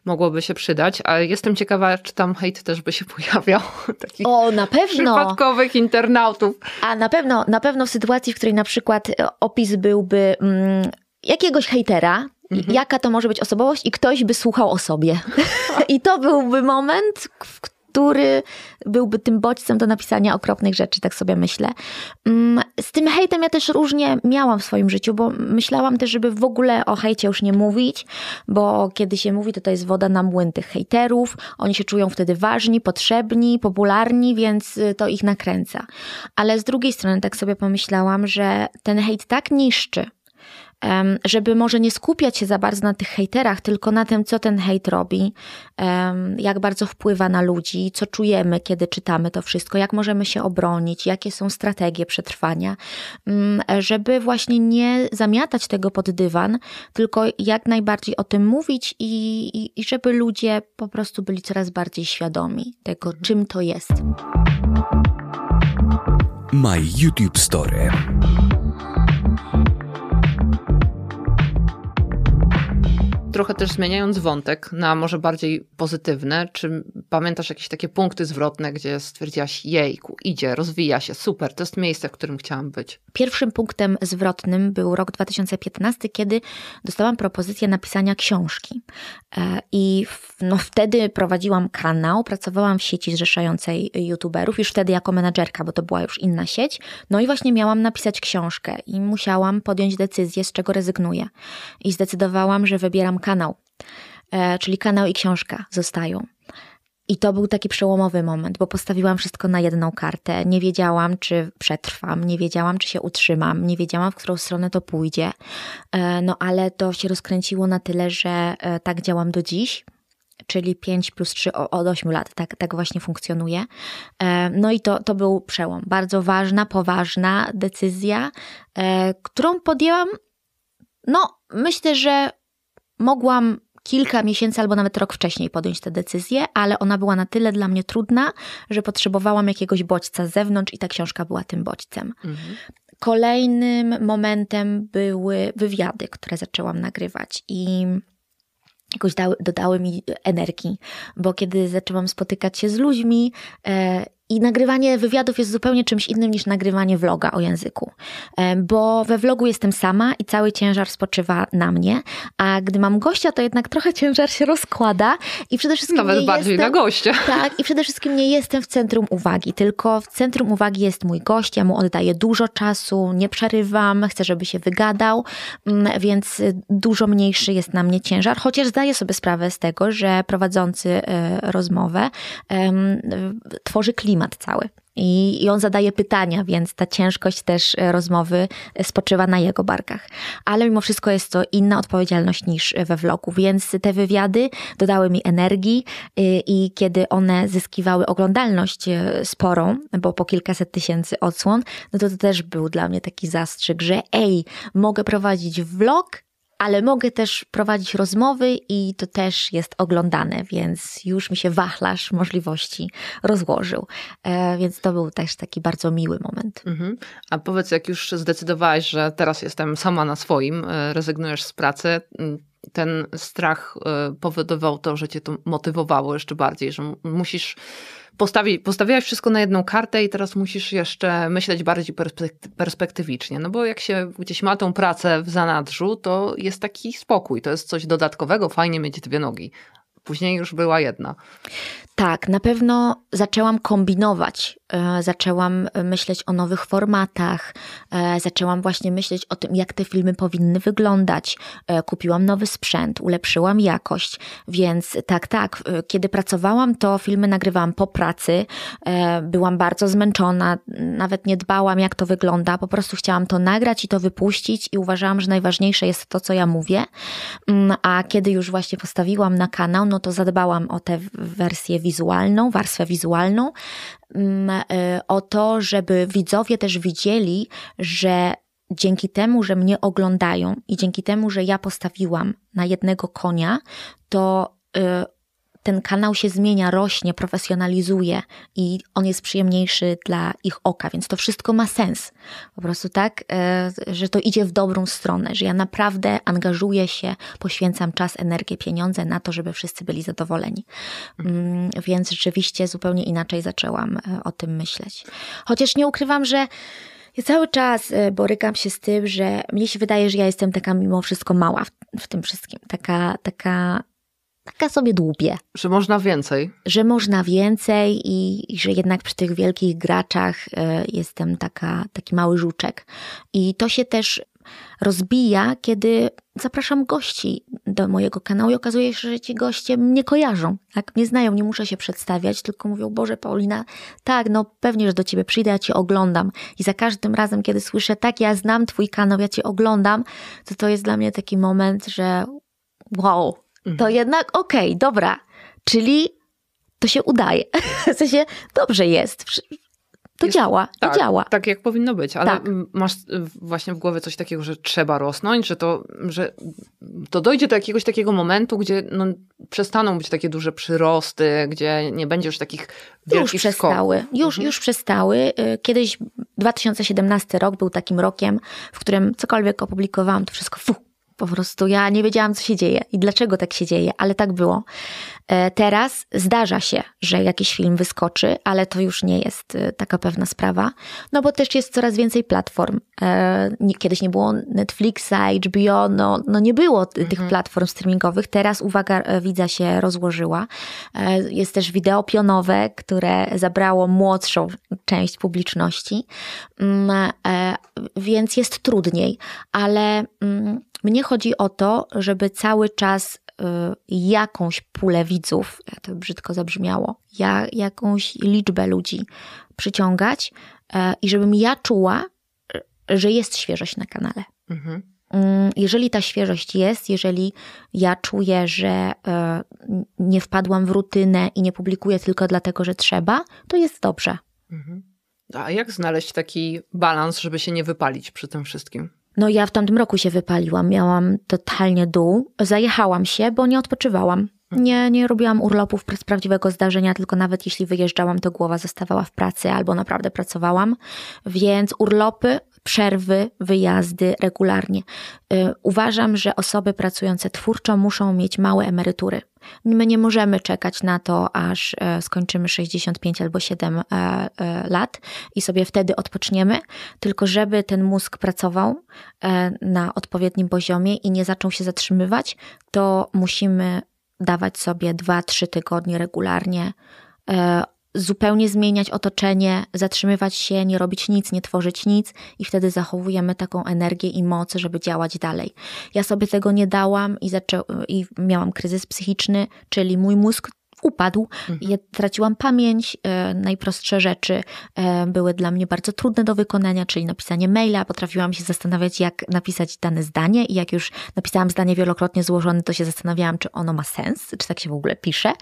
mogłoby się przydać, ale jestem ciekawa, czy tam hejt też by się pojawiał. Takich o, na pewno. Przypadkowych internautów. A na pewno, na pewno w sytuacji, w której na przykład e, opis byłby mm, jakiegoś hejtera, mhm. jaka to może być osobowość i ktoś by słuchał o sobie. I to byłby moment, w który byłby tym bodźcem do napisania okropnych rzeczy, tak sobie myślę. Mm, z tym hejtem ja też różnie miałam w swoim życiu, bo myślałam też, żeby w ogóle o hejcie już nie mówić, bo kiedy się mówi, to to jest woda na młyn tych hejterów. Oni się czują wtedy ważni, potrzebni, popularni, więc y, to ich nakręca. Ale z drugiej strony tak sobie pomyślałam, że ten hejt tak niszczy żeby może nie skupiać się za bardzo na tych hejterach, tylko na tym, co ten hejt robi, jak bardzo wpływa na ludzi, co czujemy, kiedy czytamy to wszystko, jak możemy się obronić, jakie są strategie przetrwania, mm, żeby właśnie nie zamiatać tego pod dywan, tylko jak najbardziej o tym mówić i, i, i żeby ludzie po prostu byli coraz bardziej świadomi tego, czym to jest. My YouTube Story. Trochę też zmieniając wątek na może bardziej pozytywne, czy pamiętasz jakieś takie punkty zwrotne, gdzie stwierdziłaś, jejku, idzie, rozwija się, super, to jest miejsce, w którym chciałam być? Pierwszym punktem zwrotnym był rok 2015, kiedy dostałam propozycję napisania książki. E, I no, wtedy prowadziłam kanał, pracowałam w sieci zrzeszającej youtuberów, już wtedy jako menadżerka, bo to była już inna sieć. No i właśnie miałam napisać książkę i musiałam podjąć decyzję, z czego rezygnuję. I zdecydowałam, że wybieram kanał, e, czyli kanał i książka zostają. I to był taki przełomowy moment, bo postawiłam wszystko na jedną kartę. Nie wiedziałam, czy przetrwam, nie wiedziałam, czy się utrzymam, nie wiedziałam, w którą stronę to pójdzie. E, no ale to się rozkręciło na tyle, że e, tak działam do dziś czyli 5 plus 3 od 8 lat. Tak, tak właśnie funkcjonuje. No i to, to był przełom. Bardzo ważna, poważna decyzja, którą podjęłam. No, myślę, że mogłam kilka miesięcy albo nawet rok wcześniej podjąć tę decyzję, ale ona była na tyle dla mnie trudna, że potrzebowałam jakiegoś bodźca z zewnątrz i ta książka była tym bodźcem. Mhm. Kolejnym momentem były wywiady, które zaczęłam nagrywać i jakoś dały, dodały mi energii, bo kiedy zaczęłam spotykać się z ludźmi e, i nagrywanie wywiadów jest zupełnie czymś innym niż nagrywanie vloga o języku. Bo we vlogu jestem sama i cały ciężar spoczywa na mnie, a gdy mam gościa, to jednak trochę ciężar się rozkłada i przede wszystkim. Nawet nie bardziej jestem, na gościa. Tak, i przede wszystkim nie jestem w centrum uwagi, tylko w centrum uwagi jest mój gość, ja mu oddaję dużo czasu, nie przerywam, chcę, żeby się wygadał, mm, więc dużo mniejszy jest na mnie ciężar, chociaż zdaję sobie sprawę z tego, że prowadzący e, rozmowę tworzy klimat klimat cały. I, I on zadaje pytania, więc ta ciężkość też e, rozmowy e, spoczywa na jego barkach. Ale mimo wszystko jest to inna odpowiedzialność niż we vlogu, więc te wywiady dodały mi energii i, y, i kiedy one zyskiwały oglądalność e, sporą, bo po kilkaset tysięcy odsłon, no to to też był dla mnie taki zastrzyk, że ej, mogę prowadzić vlog, ale mogę też prowadzić rozmowy i to też jest oglądane, więc już mi się wachlarz możliwości rozłożył. E, więc to był też taki bardzo miły moment. Mhm. A powiedz, jak już zdecydowałaś, że teraz jestem sama na swoim, e, rezygnujesz z pracy, ten strach e, powodował to, że cię to motywowało jeszcze bardziej, że musisz postawi, postawiłaś wszystko na jedną kartę i teraz musisz jeszcze myśleć bardziej perspektywicznie. No bo jak się gdzieś ma tą pracę w zanadrzu, to jest taki spokój, to jest coś dodatkowego, fajnie mieć dwie nogi. Później już była jedna. Tak, na pewno zaczęłam kombinować. E, zaczęłam myśleć o nowych formatach, e, zaczęłam właśnie myśleć o tym, jak te filmy powinny wyglądać. E, kupiłam nowy sprzęt, ulepszyłam jakość, więc tak, tak. Kiedy pracowałam, to filmy nagrywałam po pracy. Byłam bardzo zmęczona, nawet nie dbałam, jak to wygląda. Po prostu chciałam to nagrać i to wypuścić, i uważałam, że najważniejsze jest to, co ja mówię. Mm, a kiedy już właśnie postawiłam na kanał, no to zadbałam o tę wersję wizualną, warstwę wizualną, e, o to, żeby widzowie też widzieli, że dzięki temu, że mnie oglądają i dzięki temu, że ja postawiłam na jednego konia, to e, ten kanał się zmienia, rośnie, profesjonalizuje i on jest przyjemniejszy dla ich oka, więc to wszystko ma sens. Po prostu tak, e, że to idzie w dobrą stronę, że ja naprawdę angażuję się, poświęcam czas, energię, pieniądze na to, żeby wszyscy byli zadowoleni. Mm, więc rzeczywiście zupełnie inaczej zaczęłam e, o tym myśleć. Chociaż nie ukrywam, że ja cały czas e, borykam się z tym, że mnie się wydaje, że ja jestem taka mimo wszystko mała w, w tym wszystkim. Taka, taka taka sobie dłubie. Że można więcej. Że można więcej i, i że jednak przy tych wielkich graczach y, jestem taka, taki mały żuczek. I to się też rozbija, kiedy zapraszam gości do mojego kanału i okazuje się, że ci goście mnie kojarzą, tak? Mnie znają, nie muszę się przedstawiać, tylko mówią, Boże Paulina, tak, no pewnie, że do ciebie przyjdę, ja cię oglądam. I za każdym razem, kiedy słyszę, tak, ja znam twój kanał, ja cię oglądam, to to jest dla mnie taki moment, że wow, Mhm. to jednak okej, okay, dobra, czyli to się udaje. W sensie dobrze jest. To jest, działa, to tak, działa. Tak jak powinno być, ale tak. masz właśnie w głowie coś takiego, że trzeba rosnąć, że to, że to dojdzie do jakiegoś takiego momentu, gdzie no, przestaną być takie duże przyrosty, gdzie nie będzie już takich wielkich Już przestały, skoków. już, mhm. już przestały. Y, kiedyś 2017 rok był takim rokiem, w którym cokolwiek opublikowałam, to wszystko fu, Po prostu ja nie wiedziałam, co się dzieje i dlaczego tak się dzieje, ale tak było. E, teraz zdarza się, że jakiś film wyskoczy, ale to już nie jest e, taka pewna sprawa, no bo też jest coraz więcej platform. E, kiedyś nie było Netflixa, HBO, no, no nie było tych mhm. platform streamingowych. Teraz uwaga widza się rozłożyła. Jest też wideo pionowe, które zabrało młodszą część publiczności, mm, więc jest trudniej, ale mm, mnie chodzi o to, żeby cały czas y, jakąś pulę widzów, to brzydko zabrzmiało, ja, jakąś liczbę ludzi przyciągać e, i żebym ja czuła, że jest świeżość na kanale. Mhm. Mm, jeżeli ta świeżość jest, jeżeli ja czuję, że e, nie wpadłam w rutynę i nie publikuję tylko dlatego, że trzeba, to jest dobrze. Mhm. A jak znaleźć taki balans, żeby się nie wypalić przy tym wszystkim? No ja w tamtym roku się wypaliłam, miałam totalnie dół. Zajechałam się, bo nie odpoczywałam. Nie, nie robiłam urlopów z prawdziwego zdarzenia, tylko nawet jeśli wyjeżdżałam, to głowa zostawała w pracy albo naprawdę pracowałam. Więc urlopy, przerwy, wyjazdy regularnie. Y, uważam, że osoby pracujące twórczo muszą mieć małe emerytury. My nie możemy czekać na to, aż e, skończymy 65 albo 7 e, e, lat i sobie wtedy odpoczniemy, tylko żeby ten mózg pracował na odpowiednim poziomie i nie zaczął się zatrzymywać, to musimy dawać sobie 2-3 tygodnie regularnie zupełnie zmieniać otoczenie, zatrzymywać się, nie robić nic, nie tworzyć nic i wtedy zachowujemy taką energię i moc, żeby działać dalej. Ja sobie tego nie dałam i, zaczę- i miałam kryzys psychiczny, czyli mój mózg upadł. Mhm. Ja traciłam pamięć, e, najprostsze rzeczy e, były dla mnie bardzo trudne do wykonania, czyli napisanie maila. Potrafiłam się zastanawiać, jak napisać dane zdanie i jak już napisałam zdanie wielokrotnie złożone, to się zastanawiałam, czy ono ma sens, czy tak się w ogóle pisze.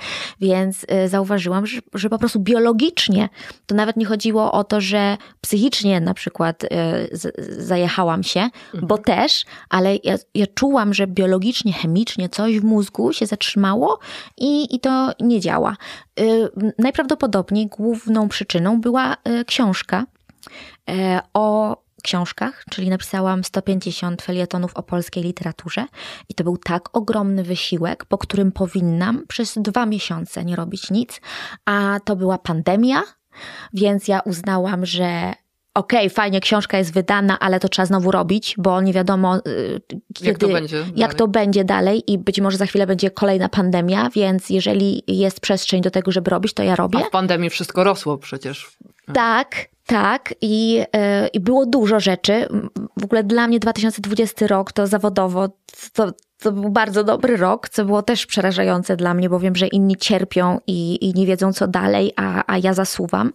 Więc e, zauważyłam, że, że po prostu biologicznie to nawet nie chodziło o to, że psychicznie na przykład zajechałam się, mhm. bo też, ale ja, ja czułam, że biologicznie, chemicznie coś w mózgu się zatrzymało i, i to nie nie działa. Y, najprawdopodobniej główną przyczyną była y, książka y, o książkach, czyli napisałam 150 felietonów o polskiej literaturze i to był tak ogromny wysiłek, po którym powinnam przez dwa miesiące nie robić nic, a to była pandemia, więc ja uznałam, że okej, okay, fajnie, książka jest wydana, ale to trzeba znowu robić, bo nie wiadomo, kiedy, jak, to będzie, jak to będzie dalej i być może za chwilę będzie kolejna pandemia, więc jeżeli jest przestrzeń do tego, żeby robić, to ja robię. A w pandemii wszystko rosło przecież. Tak, tak i, yy, i było dużo rzeczy. W ogóle dla mnie 2020 rok to zawodowo to, to był bardzo dobry rok, co było też przerażające dla mnie, bo wiem, że inni cierpią i, i nie wiedzą co dalej, a, a ja zasuwam.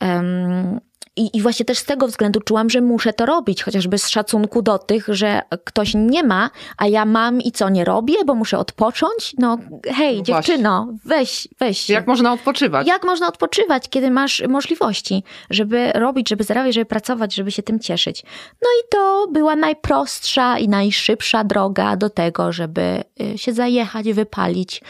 Um, i, I właśnie też z tego względu czułam, że muszę to robić, chociażby z szacunku do tych, że ktoś nie ma, a ja mam i co nie robię, bo muszę odpocząć. No hej, no dziewczyno, weź, weź. Jak można odpoczywać? Jak można odpoczywać, kiedy masz możliwości, żeby robić, żeby zarabiać, żeby pracować, żeby się tym cieszyć. No i to była najprostsza i najszybsza droga do tego, żeby y, się zajechać, wypalić,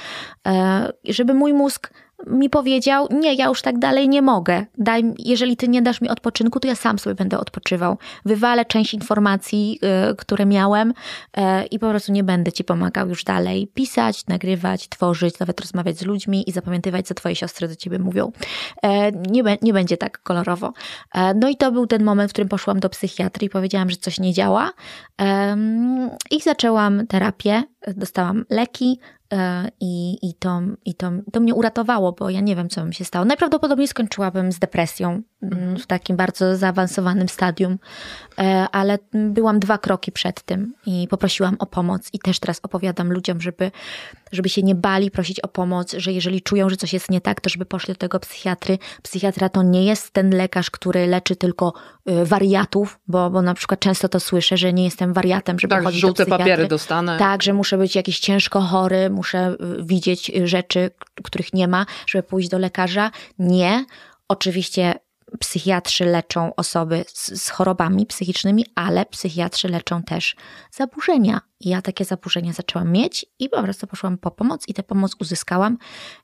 e, żeby mój mózg mi powiedział: Nie, ja już tak dalej nie mogę. Daj, jeżeli ty nie dasz mi odpoczynku, to ja sam sobie będę odpoczywał. Wywalę część informacji, y, które miałem y, i po prostu nie będę ci pomagał już dalej pisać, nagrywać, tworzyć, nawet rozmawiać z ludźmi i zapamiętywać, co twoje siostry do ciebie mówią. E, nie, nie będzie tak kolorowo. E, no i to był ten moment, w którym poszłam do psychiatry i powiedziałam, że coś nie działa. I zaczęłam terapię, dostałam leki, I, i, to, i to, to mnie uratowało, bo ja nie wiem, co bym się stało. Najprawdopodobniej skończyłabym z depresją mhm. w takim bardzo zaawansowanym stadium, e, ale byłam dwa kroki przed tym i poprosiłam o pomoc. I też teraz opowiadam ludziom, żeby, żeby się nie bali prosić o pomoc, że jeżeli czują, że coś jest nie tak, to żeby poszli do tego psychiatry. Psychiatra to nie jest ten lekarz, który leczy tylko y, wariatów, bo, bo na przykład często to słyszę, że nie jestem wariatem, żeby tak, chodzić żółte do psychiatry. papiery dostanę. Tak, że muszę być jakiś ciężko chory, muszę y, widzieć rzeczy, których nie ma, żeby pójść do lekarza. Nie. Oczywiście psychiatrzy leczą osoby z, z, chorobami psychicznymi, ale psychiatrzy leczą też zaburzenia I ja takie zaburzenia zaczęłam mieć i po prostu poszłam po pomoc i tę pomoc uzyskałam.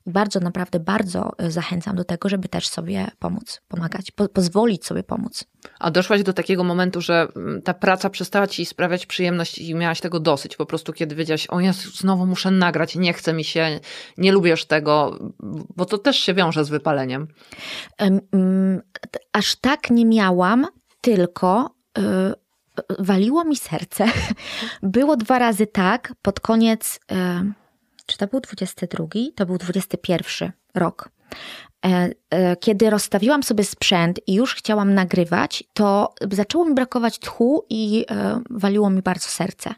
I bardzo, naprawdę bardzo y, zachęcam do tego, żeby też sobie pomóc, pomagać, po, pozwolić sobie pomóc. A doszłaś do takiego momentu, że mm, ta praca przestała ci sprawiać przyjemność i miałaś tego dosyć. Po prostu kiedy wiedziałaś, o ja znowu muszę nagrać, nie chce mi się, nie lubisz tego, bo to też się wiąże z wypaleniem. Um, aż tak nie miałam, tylko yy, waliło mi serce. Było dwa razy tak, pod koniec, yy, czy to był 22? To był 21 rok. E, e, kiedy rozstawiłam sobie sprzęt i już chciałam nagrywać, to zaczęło mi brakować tchu i e, waliło mi bardzo serce.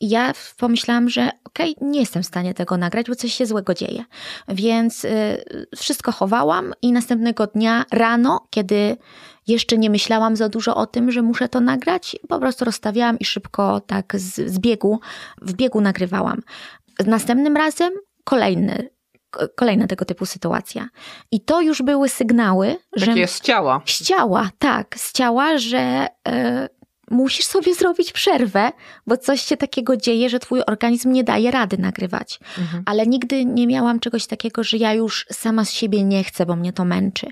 I ja pomyślałam, że okej, okay, nie jestem w stanie tego nagrać, bo coś się złego dzieje. Więc wszystko chowałam i następnego dnia rano, kiedy jeszcze nie myślałam za dużo o tym, że muszę to nagrać, po prostu rozstawiałam i szybko tak z, z biegu, w biegu nagrywałam. Następnym razem kolejny kolejna tego typu sytuacja. I to już były sygnały, Takie że. z ciała. Z ciała, tak, z ciała, że. Musisz sobie zrobić przerwę, bo coś się takiego dzieje, że twój organizm nie daje rady nagrywać. Mhm. Ale nigdy nie miałam czegoś takiego, że ja już sama z siebie nie chcę, bo mnie to męczy.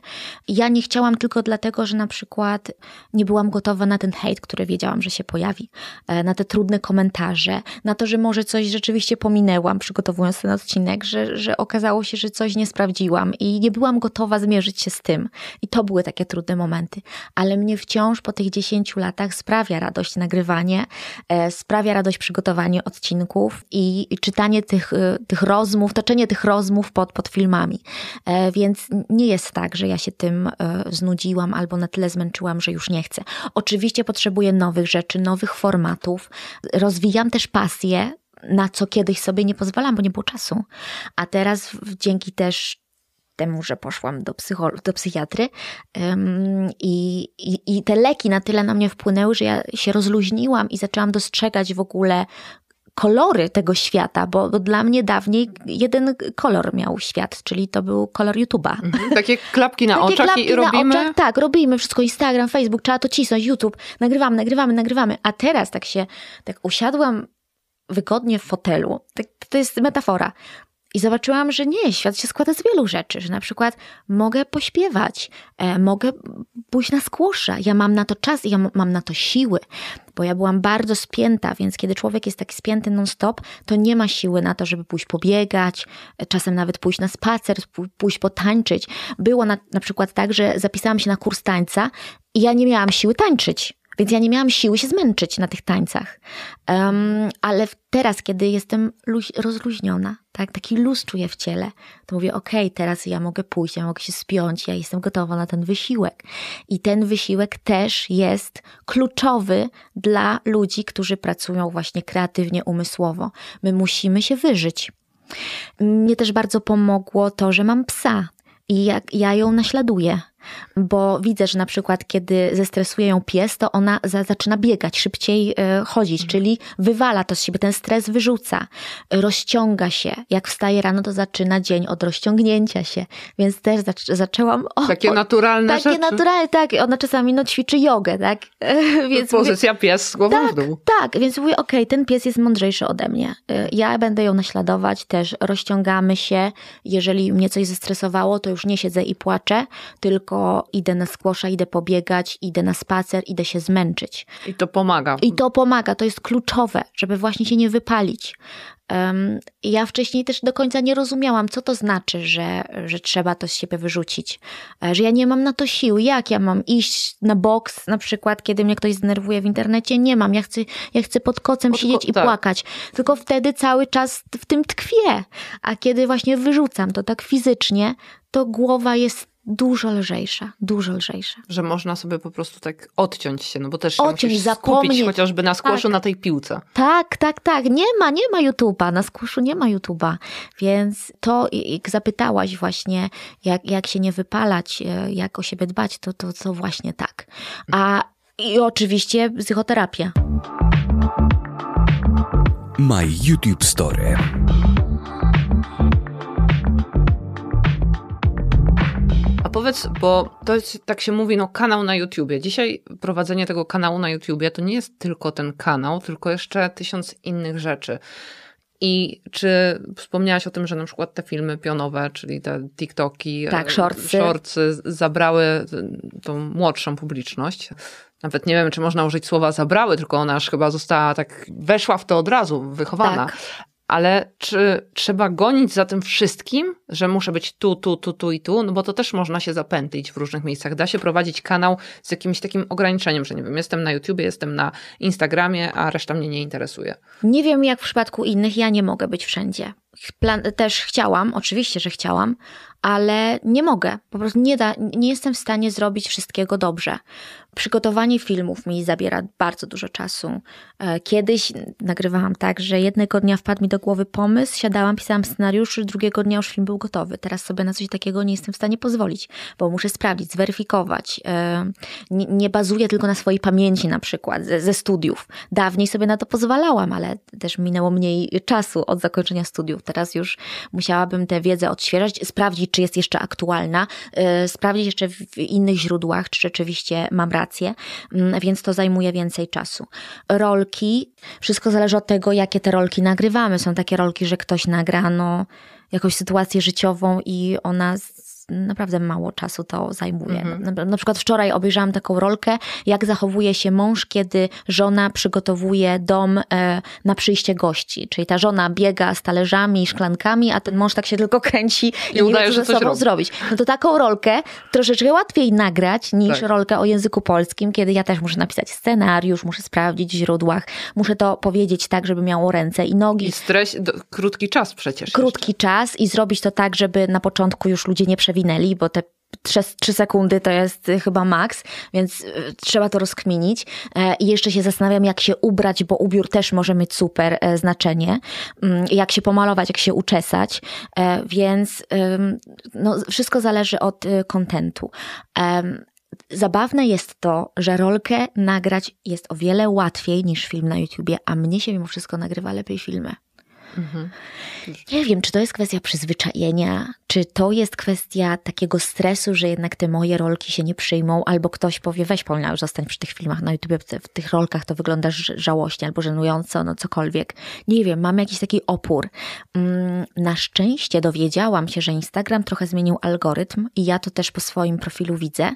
Ja nie chciałam tylko dlatego, że na przykład nie byłam gotowa na ten hejt, który wiedziałam, że się pojawi, e, na te trudne komentarze, na to, że może coś rzeczywiście pominęłam, przygotowując ten odcinek, że, że okazało się, że coś nie sprawdziłam i nie byłam gotowa zmierzyć się z tym. I to były takie trudne momenty. Ale mnie wciąż po tych 10 latach sprawia, sprawia radość nagrywanie, e, sprawia radość przygotowanie odcinków i, czytanie tych, e, tych rozmów, toczenie tych rozmów pod, pod filmami. E, więc nie jest tak, że ja się tym znudziłam albo na tyle zmęczyłam, że już nie chcę. Oczywiście potrzebuję nowych rzeczy, nowych formatów. Rozwijam też pasję na co kiedyś sobie nie pozwalam, bo nie było czasu. A teraz dzięki też temu, że poszłam do, psycholo- do psychiatry um, i, i, i te leki na tyle na mnie wpłynęły, że ja się rozluźniłam i zaczęłam dostrzegać w ogóle kolory tego świata, bo, bo, dla mnie dawniej jeden kolor miał świat, czyli to był kolor YouTube'a. Mhm, takie klapki na takie oczach klapki i robimy... Na oczach, tak, robimy wszystko, Instagram, Facebook, trzeba to cisnąć, YouTube, nagrywamy, nagrywamy, nagrywamy, a teraz tak się, tak usiadłam wygodnie w fotelu, tak, to jest metafora, i zobaczyłam, że nie, świat się składa z wielu rzeczy, że na przykład mogę pośpiewać, e, mogę pójść na skłosza, ja mam na to czas, ja mam na to siły, bo ja byłam bardzo spięta, więc kiedy człowiek jest taki spięty non-stop, to nie ma siły na to, żeby pójść pobiegać, e, czasem nawet pójść na spacer, pójść potańczyć. Było na, na przykład tak, że zapisałam się na kurs tańca i ja nie miałam siły tańczyć. Więc ja nie miałam siły się zmęczyć na tych tańcach. Um, ale teraz, kiedy jestem rozluźniona, tak, taki luz czuję w ciele, to mówię, okej, okay, teraz ja mogę pójść, ja mogę się spiąć, ja jestem gotowa na ten wysiłek. I ten wysiłek też jest kluczowy dla ludzi, którzy pracują właśnie kreatywnie, umysłowo. My musimy się wyżyć. Mnie też bardzo pomogło to, że mam psa i jak ja ją naśladuję bo widzę, że na przykład kiedy zestresuje ją pies, to ona za, zaczyna biegać, szybciej y, chodzić, mhm. czyli wywala to z siebie, ten stres wyrzuca, rozciąga się. Jak wstaje rano, to zaczyna dzień od rozciągnięcia się, więc też zac zaczęłam... O, takie naturalne Takie rzeczy. naturalne, tak. Ona czasami no, ćwiczy jogę, tak? więc Pozycja mówię, pies z głową tak, w dół. Tak, więc mówię, okej, okay, ten pies jest mądrzejszy ode mnie. Y, ja będę ją naśladować, też rozciągamy się. Jeżeli mnie coś zestresowało, to już nie siedzę i płaczę, tylko tylko idę na skłosza, idę pobiegać, idę na spacer, idę się zmęczyć. I to pomaga. I to pomaga, to jest kluczowe, żeby właśnie się nie wypalić. Um, ja wcześniej też do końca nie rozumiałam, co to znaczy, że, że trzeba to z siebie wyrzucić. E, że ja nie mam na to sił. Jak ja mam iść na boks, na przykład, kiedy mnie ktoś zdenerwuje w internecie? Nie mam. Ja chcę, ja chcę pod kocem pod siedzieć ko- i tak. płakać. Tylko wtedy cały czas w tym tkwię. A kiedy właśnie wyrzucam to tak fizycznie, to głowa jest dużo lżejsza, dużo lżejsza. Że można sobie po prostu tak odciąć się, no bo też się odciąć, zapomnieć. skupić chociażby na skłoszu, tak. na tej piłce. Tak, tak, tak. Nie ma, nie ma YouTube'a, na skłoszu nie ma YouTube'a, więc to jak zapytałaś właśnie, jak, jak się nie wypalać, e, jak o siebie dbać, to, to, to właśnie tak. A i oczywiście psychoterapia. My YouTube Story. Powiedz, bo to jest, tak się mówi, no kanał na YouTubie. Dzisiaj prowadzenie tego kanału na YouTubie to nie jest tylko ten kanał, tylko jeszcze tysiąc innych rzeczy. I czy wspomniałaś o tym, że na przykład te filmy pionowe, czyli te TikToki, tak, shortsy. shortsy zabrały tą młodszą publiczność? Nawet nie wiem, czy można użyć słowa zabrały, tylko ona już chyba została tak, weszła w to od razu, wychowana. Tak ale czy trzeba gonić za tym wszystkim, że muszę być tu, tu, tu, tu i tu? No bo to też można się zapętlić w różnych miejscach. Da się prowadzić kanał z jakimś takim ograniczeniem, że nie wiem, jestem na YouTubie, jestem na Instagramie, a reszta mnie nie interesuje. Nie wiem jak w przypadku innych, ja nie mogę być wszędzie. Plan, też chciałam, oczywiście, że chciałam, ale nie mogę. Po prostu nie, da, nie jestem w stanie zrobić wszystkiego dobrze. Przygotowanie filmów mi zabiera bardzo dużo czasu. E, kiedyś nagrywałam tak, że jednego dnia wpadł mi do głowy pomysł, siadałam, pisałam scenariusz, drugiego dnia już film był gotowy. Teraz sobie na coś takiego nie jestem w stanie pozwolić, bo muszę sprawdzić, zweryfikować. E, nie, bazuję tylko na swojej pamięci na przykład, ze, ze studiów. Dawniej sobie na to pozwalałam, ale też minęło mniej czasu od zakończenia studiów. Teraz już musiałabym tę wiedzę odświeżać, sprawdzić, czy jest jeszcze aktualna, e, sprawdzić jeszcze w innych źródłach, czy rzeczywiście mam rację Mm, więc to zajmuje więcej czasu. Rolki, wszystko zależy od tego, jakie te rolki nagrywamy. Są takie rolki, że ktoś nagra no, jakąś sytuację życiową i ona naprawdę mało czasu to zajmuje. Mhm. Na, na, przykład wczoraj obejrzałam taką rolkę, jak zachowuje się mąż, kiedy żona przygotowuje dom e, na przyjście gości. Czyli ta żona biega z talerzami i szklankami, a ten mąż tak się tylko kręci i, i nie wie, co ze sobą robi. zrobić. No to taką rolkę troszeczkę łatwiej nagrać niż tak. rolkę o języku polskim, kiedy ja też muszę napisać scenariusz, muszę sprawdzić w źródłach, muszę to powiedzieć tak, żeby miało ręce i nogi. I stres, krótki czas przecież. Krótki jeszcze. czas i zrobić to tak, żeby na początku już ludzie nie przewidywali przewinęli, bo te 3, 3 sekundy to jest y, chyba maks, więc y, trzeba to rozkminić. E, I jeszcze się zastanawiam, jak się ubrać, bo ubiór też może mieć super e, znaczenie. Mm, jak się pomalować, jak się uczesać, e, więc no, wszystko zależy od y, kontentu. Zabawne jest to, że rolkę nagrać jest o wiele łatwiej niż film na YouTubie, a mnie się mimo wszystko nagrywa lepiej filmy. Mhm. Nie wiem, czy to jest kwestia przyzwyczajenia, czy to jest kwestia takiego stresu, że jednak te moje rolki się nie przyjmą, albo ktoś powie, weź Paulina, już zostań przy tych filmach na YouTube, w tych rolkach to wyglądasz żałośnie albo żenująco, no cokolwiek. Nie wiem, mam jakiś taki opór. Mm, na szczęście dowiedziałam się, że Instagram trochę zmienił algorytm i ja to też po swoim profilu widzę,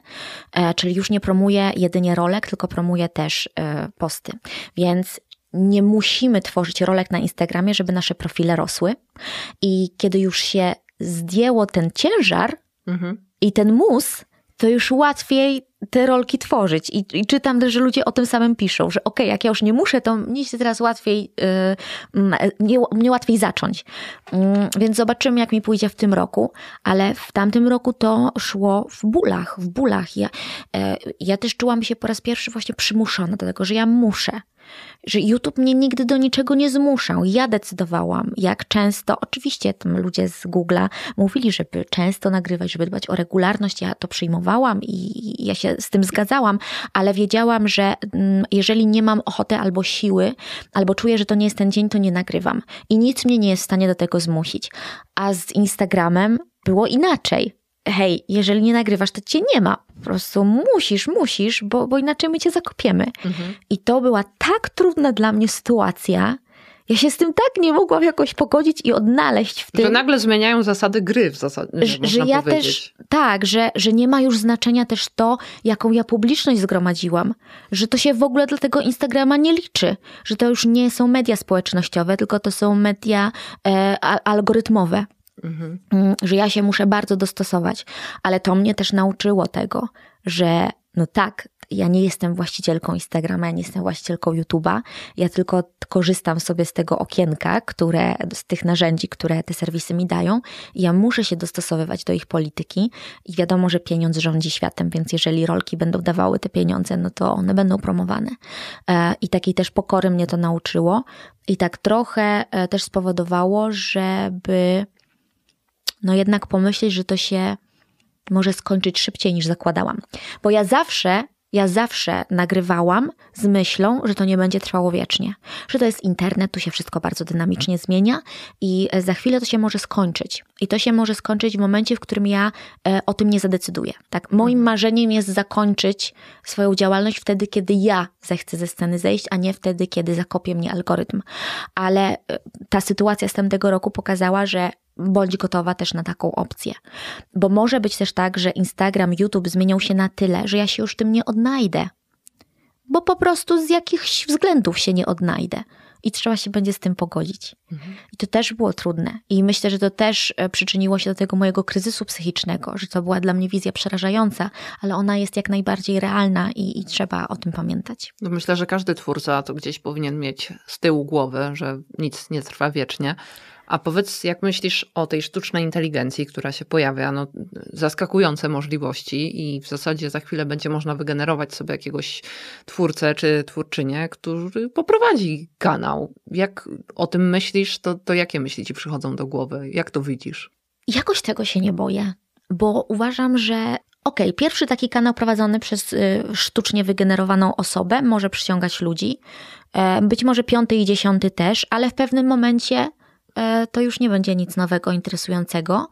e, czyli już nie promuję jedynie rolek, tylko promuję też e, posty. Więc nie musimy tworzyć rolek na Instagramie, żeby nasze profile rosły. I kiedy już się zdjęło ten ciężar mhm. i ten mus, to już łatwiej te rolki tworzyć. I, I, czytam też, że ludzie o tym samym piszą, że okej, okay, jak ja już nie muszę, to mnie się teraz łatwiej, yy, mnie, mnie łatwiej zacząć. Yy, więc zobaczymy, jak mi pójdzie w tym roku, ale w tamtym roku to szło w bólach, w bólach. Ja, yy, ja też czułam się po raz pierwszy właśnie przymuszona do tego, że ja muszę że YouTube mnie nigdy do niczego nie zmuszał. Ja decydowałam, jak często, oczywiście tam ludzie z Google'a mówili, żeby często nagrywać, żeby dbać o regularność. Ja to przyjmowałam i ja się z tym zgadzałam, ale wiedziałam, że mm, jeżeli nie mam ochoty albo siły, albo czuję, że to nie jest ten dzień, to nie nagrywam. I nic mnie nie jest w stanie do tego zmusić. A z Instagramem było inaczej hej, jeżeli nie nagrywasz, to cię nie ma. Po prostu musisz, musisz, bo, bo inaczej my cię zakopiemy. Mhm. I to była tak trudna dla mnie sytuacja. Ja się z tym tak nie mogłam jakoś pogodzić i odnaleźć w tym. Że nagle zmieniają zasady gry w zasadzie. Że, że ja powiedzieć. też, tak, że, że nie ma już znaczenia też to, jaką ja publiczność zgromadziłam. Że to się w ogóle dla tego Instagrama nie liczy. Że to już nie są media społecznościowe, tylko to są media e, algorytmowe. Mhm. Że ja się muszę bardzo dostosować, ale to mnie też nauczyło tego, że no tak, ja nie jestem właścicielką Instagrama, ja nie jestem właścicielką YouTube'a, ja tylko korzystam sobie z tego okienka, które, z tych narzędzi, które te serwisy mi dają. Ja muszę się dostosowywać do ich polityki i wiadomo, że pieniądz rządzi światem, więc jeżeli rolki będą dawały te pieniądze, no to one będą promowane. E, I takiej też pokory mnie to nauczyło i tak trochę e, też spowodowało, żeby no jednak pomyśleć, że to się może skończyć szybciej niż zakładałam. Bo ja zawsze Ja zawsze nagrywałam z myślą, że to nie będzie trwało wiecznie, że to jest internet, tu się wszystko bardzo dynamicznie zmienia i za chwilę to się może skończyć. I to się może skończyć w momencie, w którym ja e, o tym nie zadecyduję. Tak, moim mhm. marzeniem jest zakończyć swoją działalność wtedy, kiedy ja zechcę ze sceny zejść, a nie wtedy, kiedy zakopie mnie algorytm. Ale e, ta sytuacja z tamtego roku pokazała, że bądź gotowa też na taką opcję. Bo może być też tak, że Instagram, YouTube zmienią się na tyle, że ja się już tym nie odnajdę. Bo po prostu z jakichś względów się nie odnajdę. I trzeba się będzie z tym pogodzić. Mhm. I to też było trudne. I myślę, że to też e, przyczyniło się do tego mojego kryzysu psychicznego, że to była dla mnie wizja przerażająca, ale ona jest jak najbardziej realna i, i trzeba o tym pamiętać. No myślę, że każdy twórca to gdzieś powinien mieć z tyłu głowy, że nic nie trwa wiecznie. A powiedz, jak myślisz o tej sztucznej inteligencji, która się pojawia? No, zaskakujące możliwości i w zasadzie za chwilę będzie można wygenerować sobie jakiegoś twórcę czy twórczynię, który poprowadzi kanał. Jak o tym myślisz, to, to jakie myśli ci przychodzą do głowy? Jak to widzisz? Jakoś tego się nie boję, bo uważam, że okay, pierwszy taki kanał prowadzony przez y, sztucznie wygenerowaną osobę może przyciągać ludzi. E, być może piąty i dziesiąty też, ale w pewnym momencie to już nie będzie nic nowego, interesującego.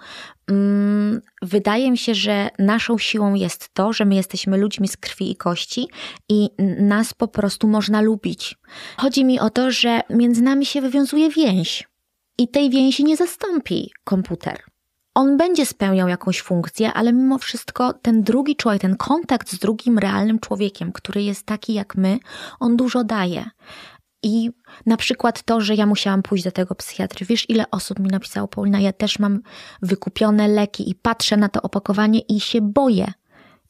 Mm, wydaje mi się, że naszą siłą jest to, że my jesteśmy ludźmi z krwi i kości i nas po prostu można lubić. Chodzi mi o to, że między nami się wywiązuje więź i tej więzi nie zastąpi komputer. On będzie spełniał jakąś funkcję, ale mimo wszystko ten drugi człowiek, ten kontakt z drugim realnym człowiekiem, który jest taki jak my, on dużo daje. I na przykład to, że ja musiałam pójść do tego psychiatry. Wiesz, ile osób mi napisało, Paulina, ja też mam wykupione leki i patrzę na to opakowanie i się boję.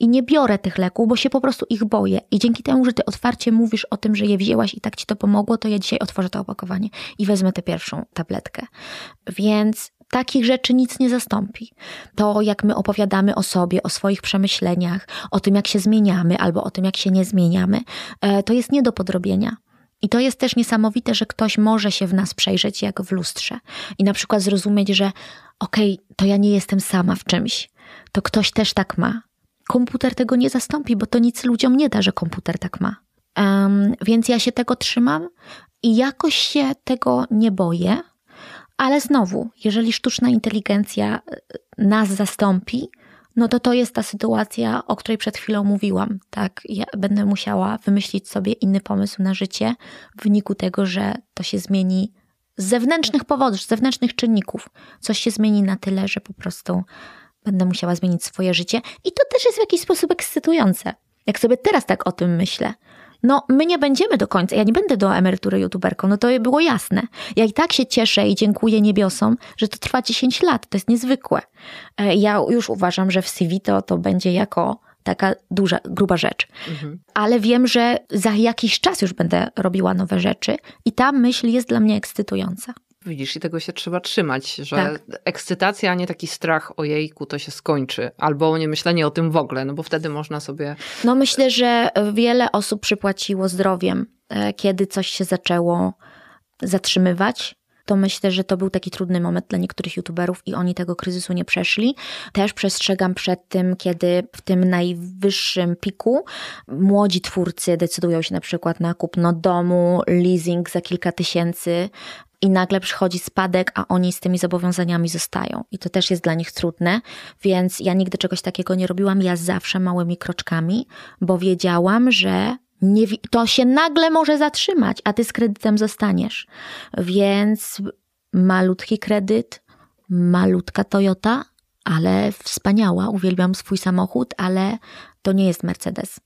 I nie biorę tych leków, bo się po prostu ich boję. I dzięki temu, że ty otwarcie mówisz o tym, że je wzięłaś i tak ci to pomogło, to ja dzisiaj otworzę to opakowanie i wezmę tę pierwszą tabletkę. Więc takich rzeczy nic nie zastąpi. To, jak my opowiadamy o sobie, o swoich przemyśleniach, o tym, jak się zmieniamy albo o tym, jak się nie zmieniamy, e, to jest nie do podrobienia. I to jest też niesamowite, że ktoś może się w nas przejrzeć jak w lustrze i na przykład zrozumieć, że okej, okay, to ja nie jestem sama w czymś, to ktoś też tak ma. Komputer tego nie zastąpi, bo to nic ludziom nie da, że komputer tak ma. Um, więc ja się tego trzymam i jakoś się tego nie boję, ale znowu, jeżeli sztuczna inteligencja e, nas zastąpi, no to to jest ta sytuacja, o której przed chwilą mówiłam. Tak, ja będę musiała wymyślić sobie inny pomysł na życie w wyniku tego, że to się zmieni z zewnętrznych powodów, z zewnętrznych czynników. Coś się zmieni na tyle, że po prostu będę musiała zmienić swoje życie. I to też jest w jakiś sposób ekscytujące. Jak sobie teraz tak o tym myślę, no my nie będziemy do końca, ja nie będę do emerytury youtuberką, no to było jasne. Ja i tak się cieszę i dziękuję niebiosom, że to trwa 10 lat, to jest niezwykłe. E, ja już uważam, że w CV to, to będzie jako taka duża, gruba rzecz. Mhm. Ale wiem, że za jakiś czas już będę robiła nowe rzeczy i ta myśl jest dla mnie ekscytująca. Widzisz, i tego się trzeba trzymać, że tak. ekscytacja, a nie taki strach o jejku, to się skończy. Albo nie myślenie o tym w ogóle, no bo wtedy można sobie... No myślę, że wiele osób przypłaciło zdrowiem, e, kiedy coś się zaczęło zatrzymywać to myślę, że to był taki trudny moment dla niektórych youtuberów i oni tego kryzysu nie przeszli. Też przestrzegam przed tym, kiedy w tym najwyższym piku młodzi twórcy decydują się na przykład na kupno domu, leasing za kilka tysięcy, i nagle przychodzi spadek, a oni z tymi zobowiązaniami zostają. I to też jest dla nich trudne, więc ja nigdy czegoś takiego nie robiłam. Ja zawsze małymi kroczkami, bo wiedziałam, że nie, to się nagle może zatrzymać, a ty z kredytem zostaniesz. Więc malutki kredyt, malutka Toyota, ale wspaniała, uwielbiam swój samochód, ale to nie jest Mercedes.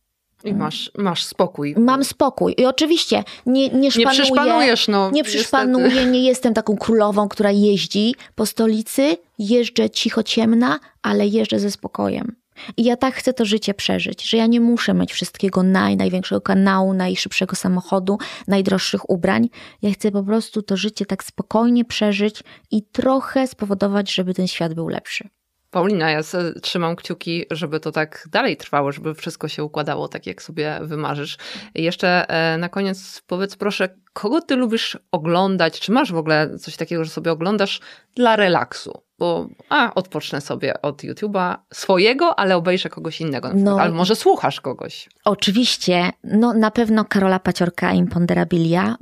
I masz, masz spokój. Mam spokój. I oczywiście nie, nie szpanuję. Nie przyszpanujesz, no. Nie przyszpanuję, nie jestem taką królową, która jeździ po stolicy. Jeżdżę cicho ciemna, ale jeżdżę ze spokojem. I ja tak chcę to życie przeżyć, że ja nie muszę mieć wszystkiego naj, największego kanału, najszybszego samochodu, najdroższych ubrań. Ja chcę po prostu to życie tak spokojnie przeżyć i trochę spowodować, żeby ten świat był lepszy. Paulina, ja trzymam kciuki, żeby to tak dalej trwało, żeby wszystko się układało tak, jak sobie wymarzysz. Jeszcze e, na koniec powiedz proszę, kogo ty lubisz oglądać? Czy masz w ogóle coś takiego, że sobie oglądasz dla relaksu? bo a, odpocznę sobie od YouTube'a swojego, ale obejrzę kogoś innego. No. Ale może słuchasz kogoś. Oczywiście, no na pewno Karola Paciorka Imponderabilia.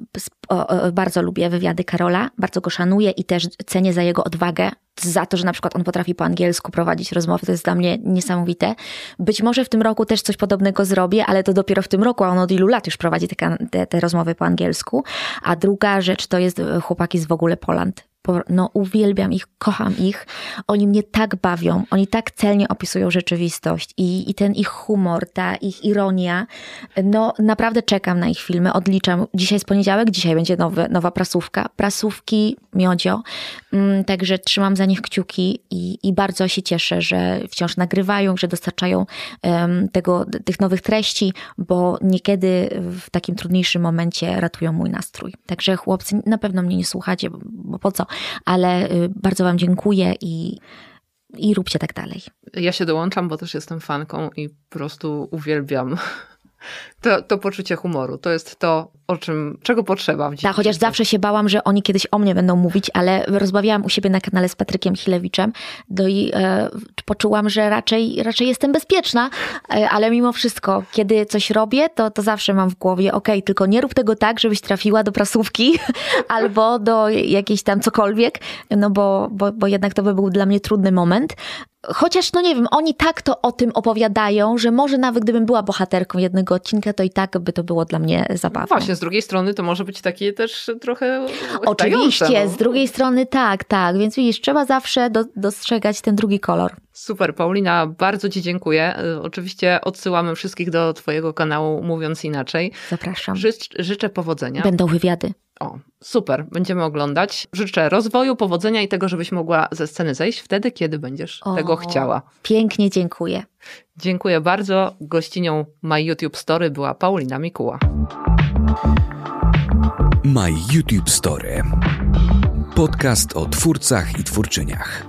Bardzo lubię wywiady Karola, bardzo go szanuję i też cenię za jego odwagę, za to, że na przykład on potrafi po angielsku prowadzić rozmowy, to jest dla mnie niesamowite. Być może w tym roku też coś podobnego zrobię, ale to dopiero w tym roku, a on od ilu lat już prowadzi te, te, te rozmowy po angielsku. A druga rzecz to jest e, chłopaki z w ogóle Poland. No, uwielbiam ich, kocham ich. Oni mnie tak bawią, oni tak celnie opisują rzeczywistość i, i ten ich humor, ta ich ironia. No, naprawdę czekam na ich filmy, odliczam. Dzisiaj jest poniedziałek, dzisiaj będzie nowy, nowa prasówka. Prasówki Miodzio. Mm, Także trzymam za nich kciuki i, i bardzo się cieszę, że wciąż nagrywają, że dostarczają em, tego, tych nowych treści, bo niekiedy w takim trudniejszym momencie ratują mój nastrój. Także chłopcy, na pewno mnie nie słuchacie, bo- bo po co, ale y, bardzo Wam dziękuję i, i róbcie tak dalej. Ja się dołączam, bo też jestem fanką i po prostu uwielbiam to, to poczucie humoru. To jest to, o czym, czego potrzeba w Tak, chociaż zawsze się bałam, że oni kiedyś o mnie będą mówić, ale rozmawiałam u siebie na kanale z Patrykiem Chilewiczem no i e, poczułam, że raczej, raczej jestem bezpieczna, e, ale mimo wszystko, kiedy coś robię, to, to zawsze mam w głowie, okej, tylko nie rób tego tak, żebyś trafiła do prasówki albo do jakiejś tam cokolwiek, no bo, bo, bo jednak to by był dla mnie trudny moment. Chociaż, no nie wiem, oni tak to o tym opowiadają, że może nawet gdybym była bohaterką jednego odcinka, to i tak by to było dla mnie zabawne. Właśnie, z drugiej strony to może być takie też trochę Oczywiście, no. z drugiej strony tak, tak. Więc widzisz, trzeba zawsze do, dostrzegać ten drugi kolor. Super, Paulina, bardzo Ci dziękuję. Y, Oczywiście odsyłamy wszystkich do Twojego kanału, mówiąc inaczej. Zapraszam. Życz, życzę powodzenia. Będą wywiady. O, super, będziemy oglądać. Życzę rozwoju, powodzenia i tego, żebyś mogła ze sceny zejść wtedy, kiedy będziesz O. tego chciała. Pięknie dziękuję. Dziękuję bardzo. Gościnią My YouTube Story była Paulina Mikuła. My YouTube Story. Podcast o twórcach i twórczyniach.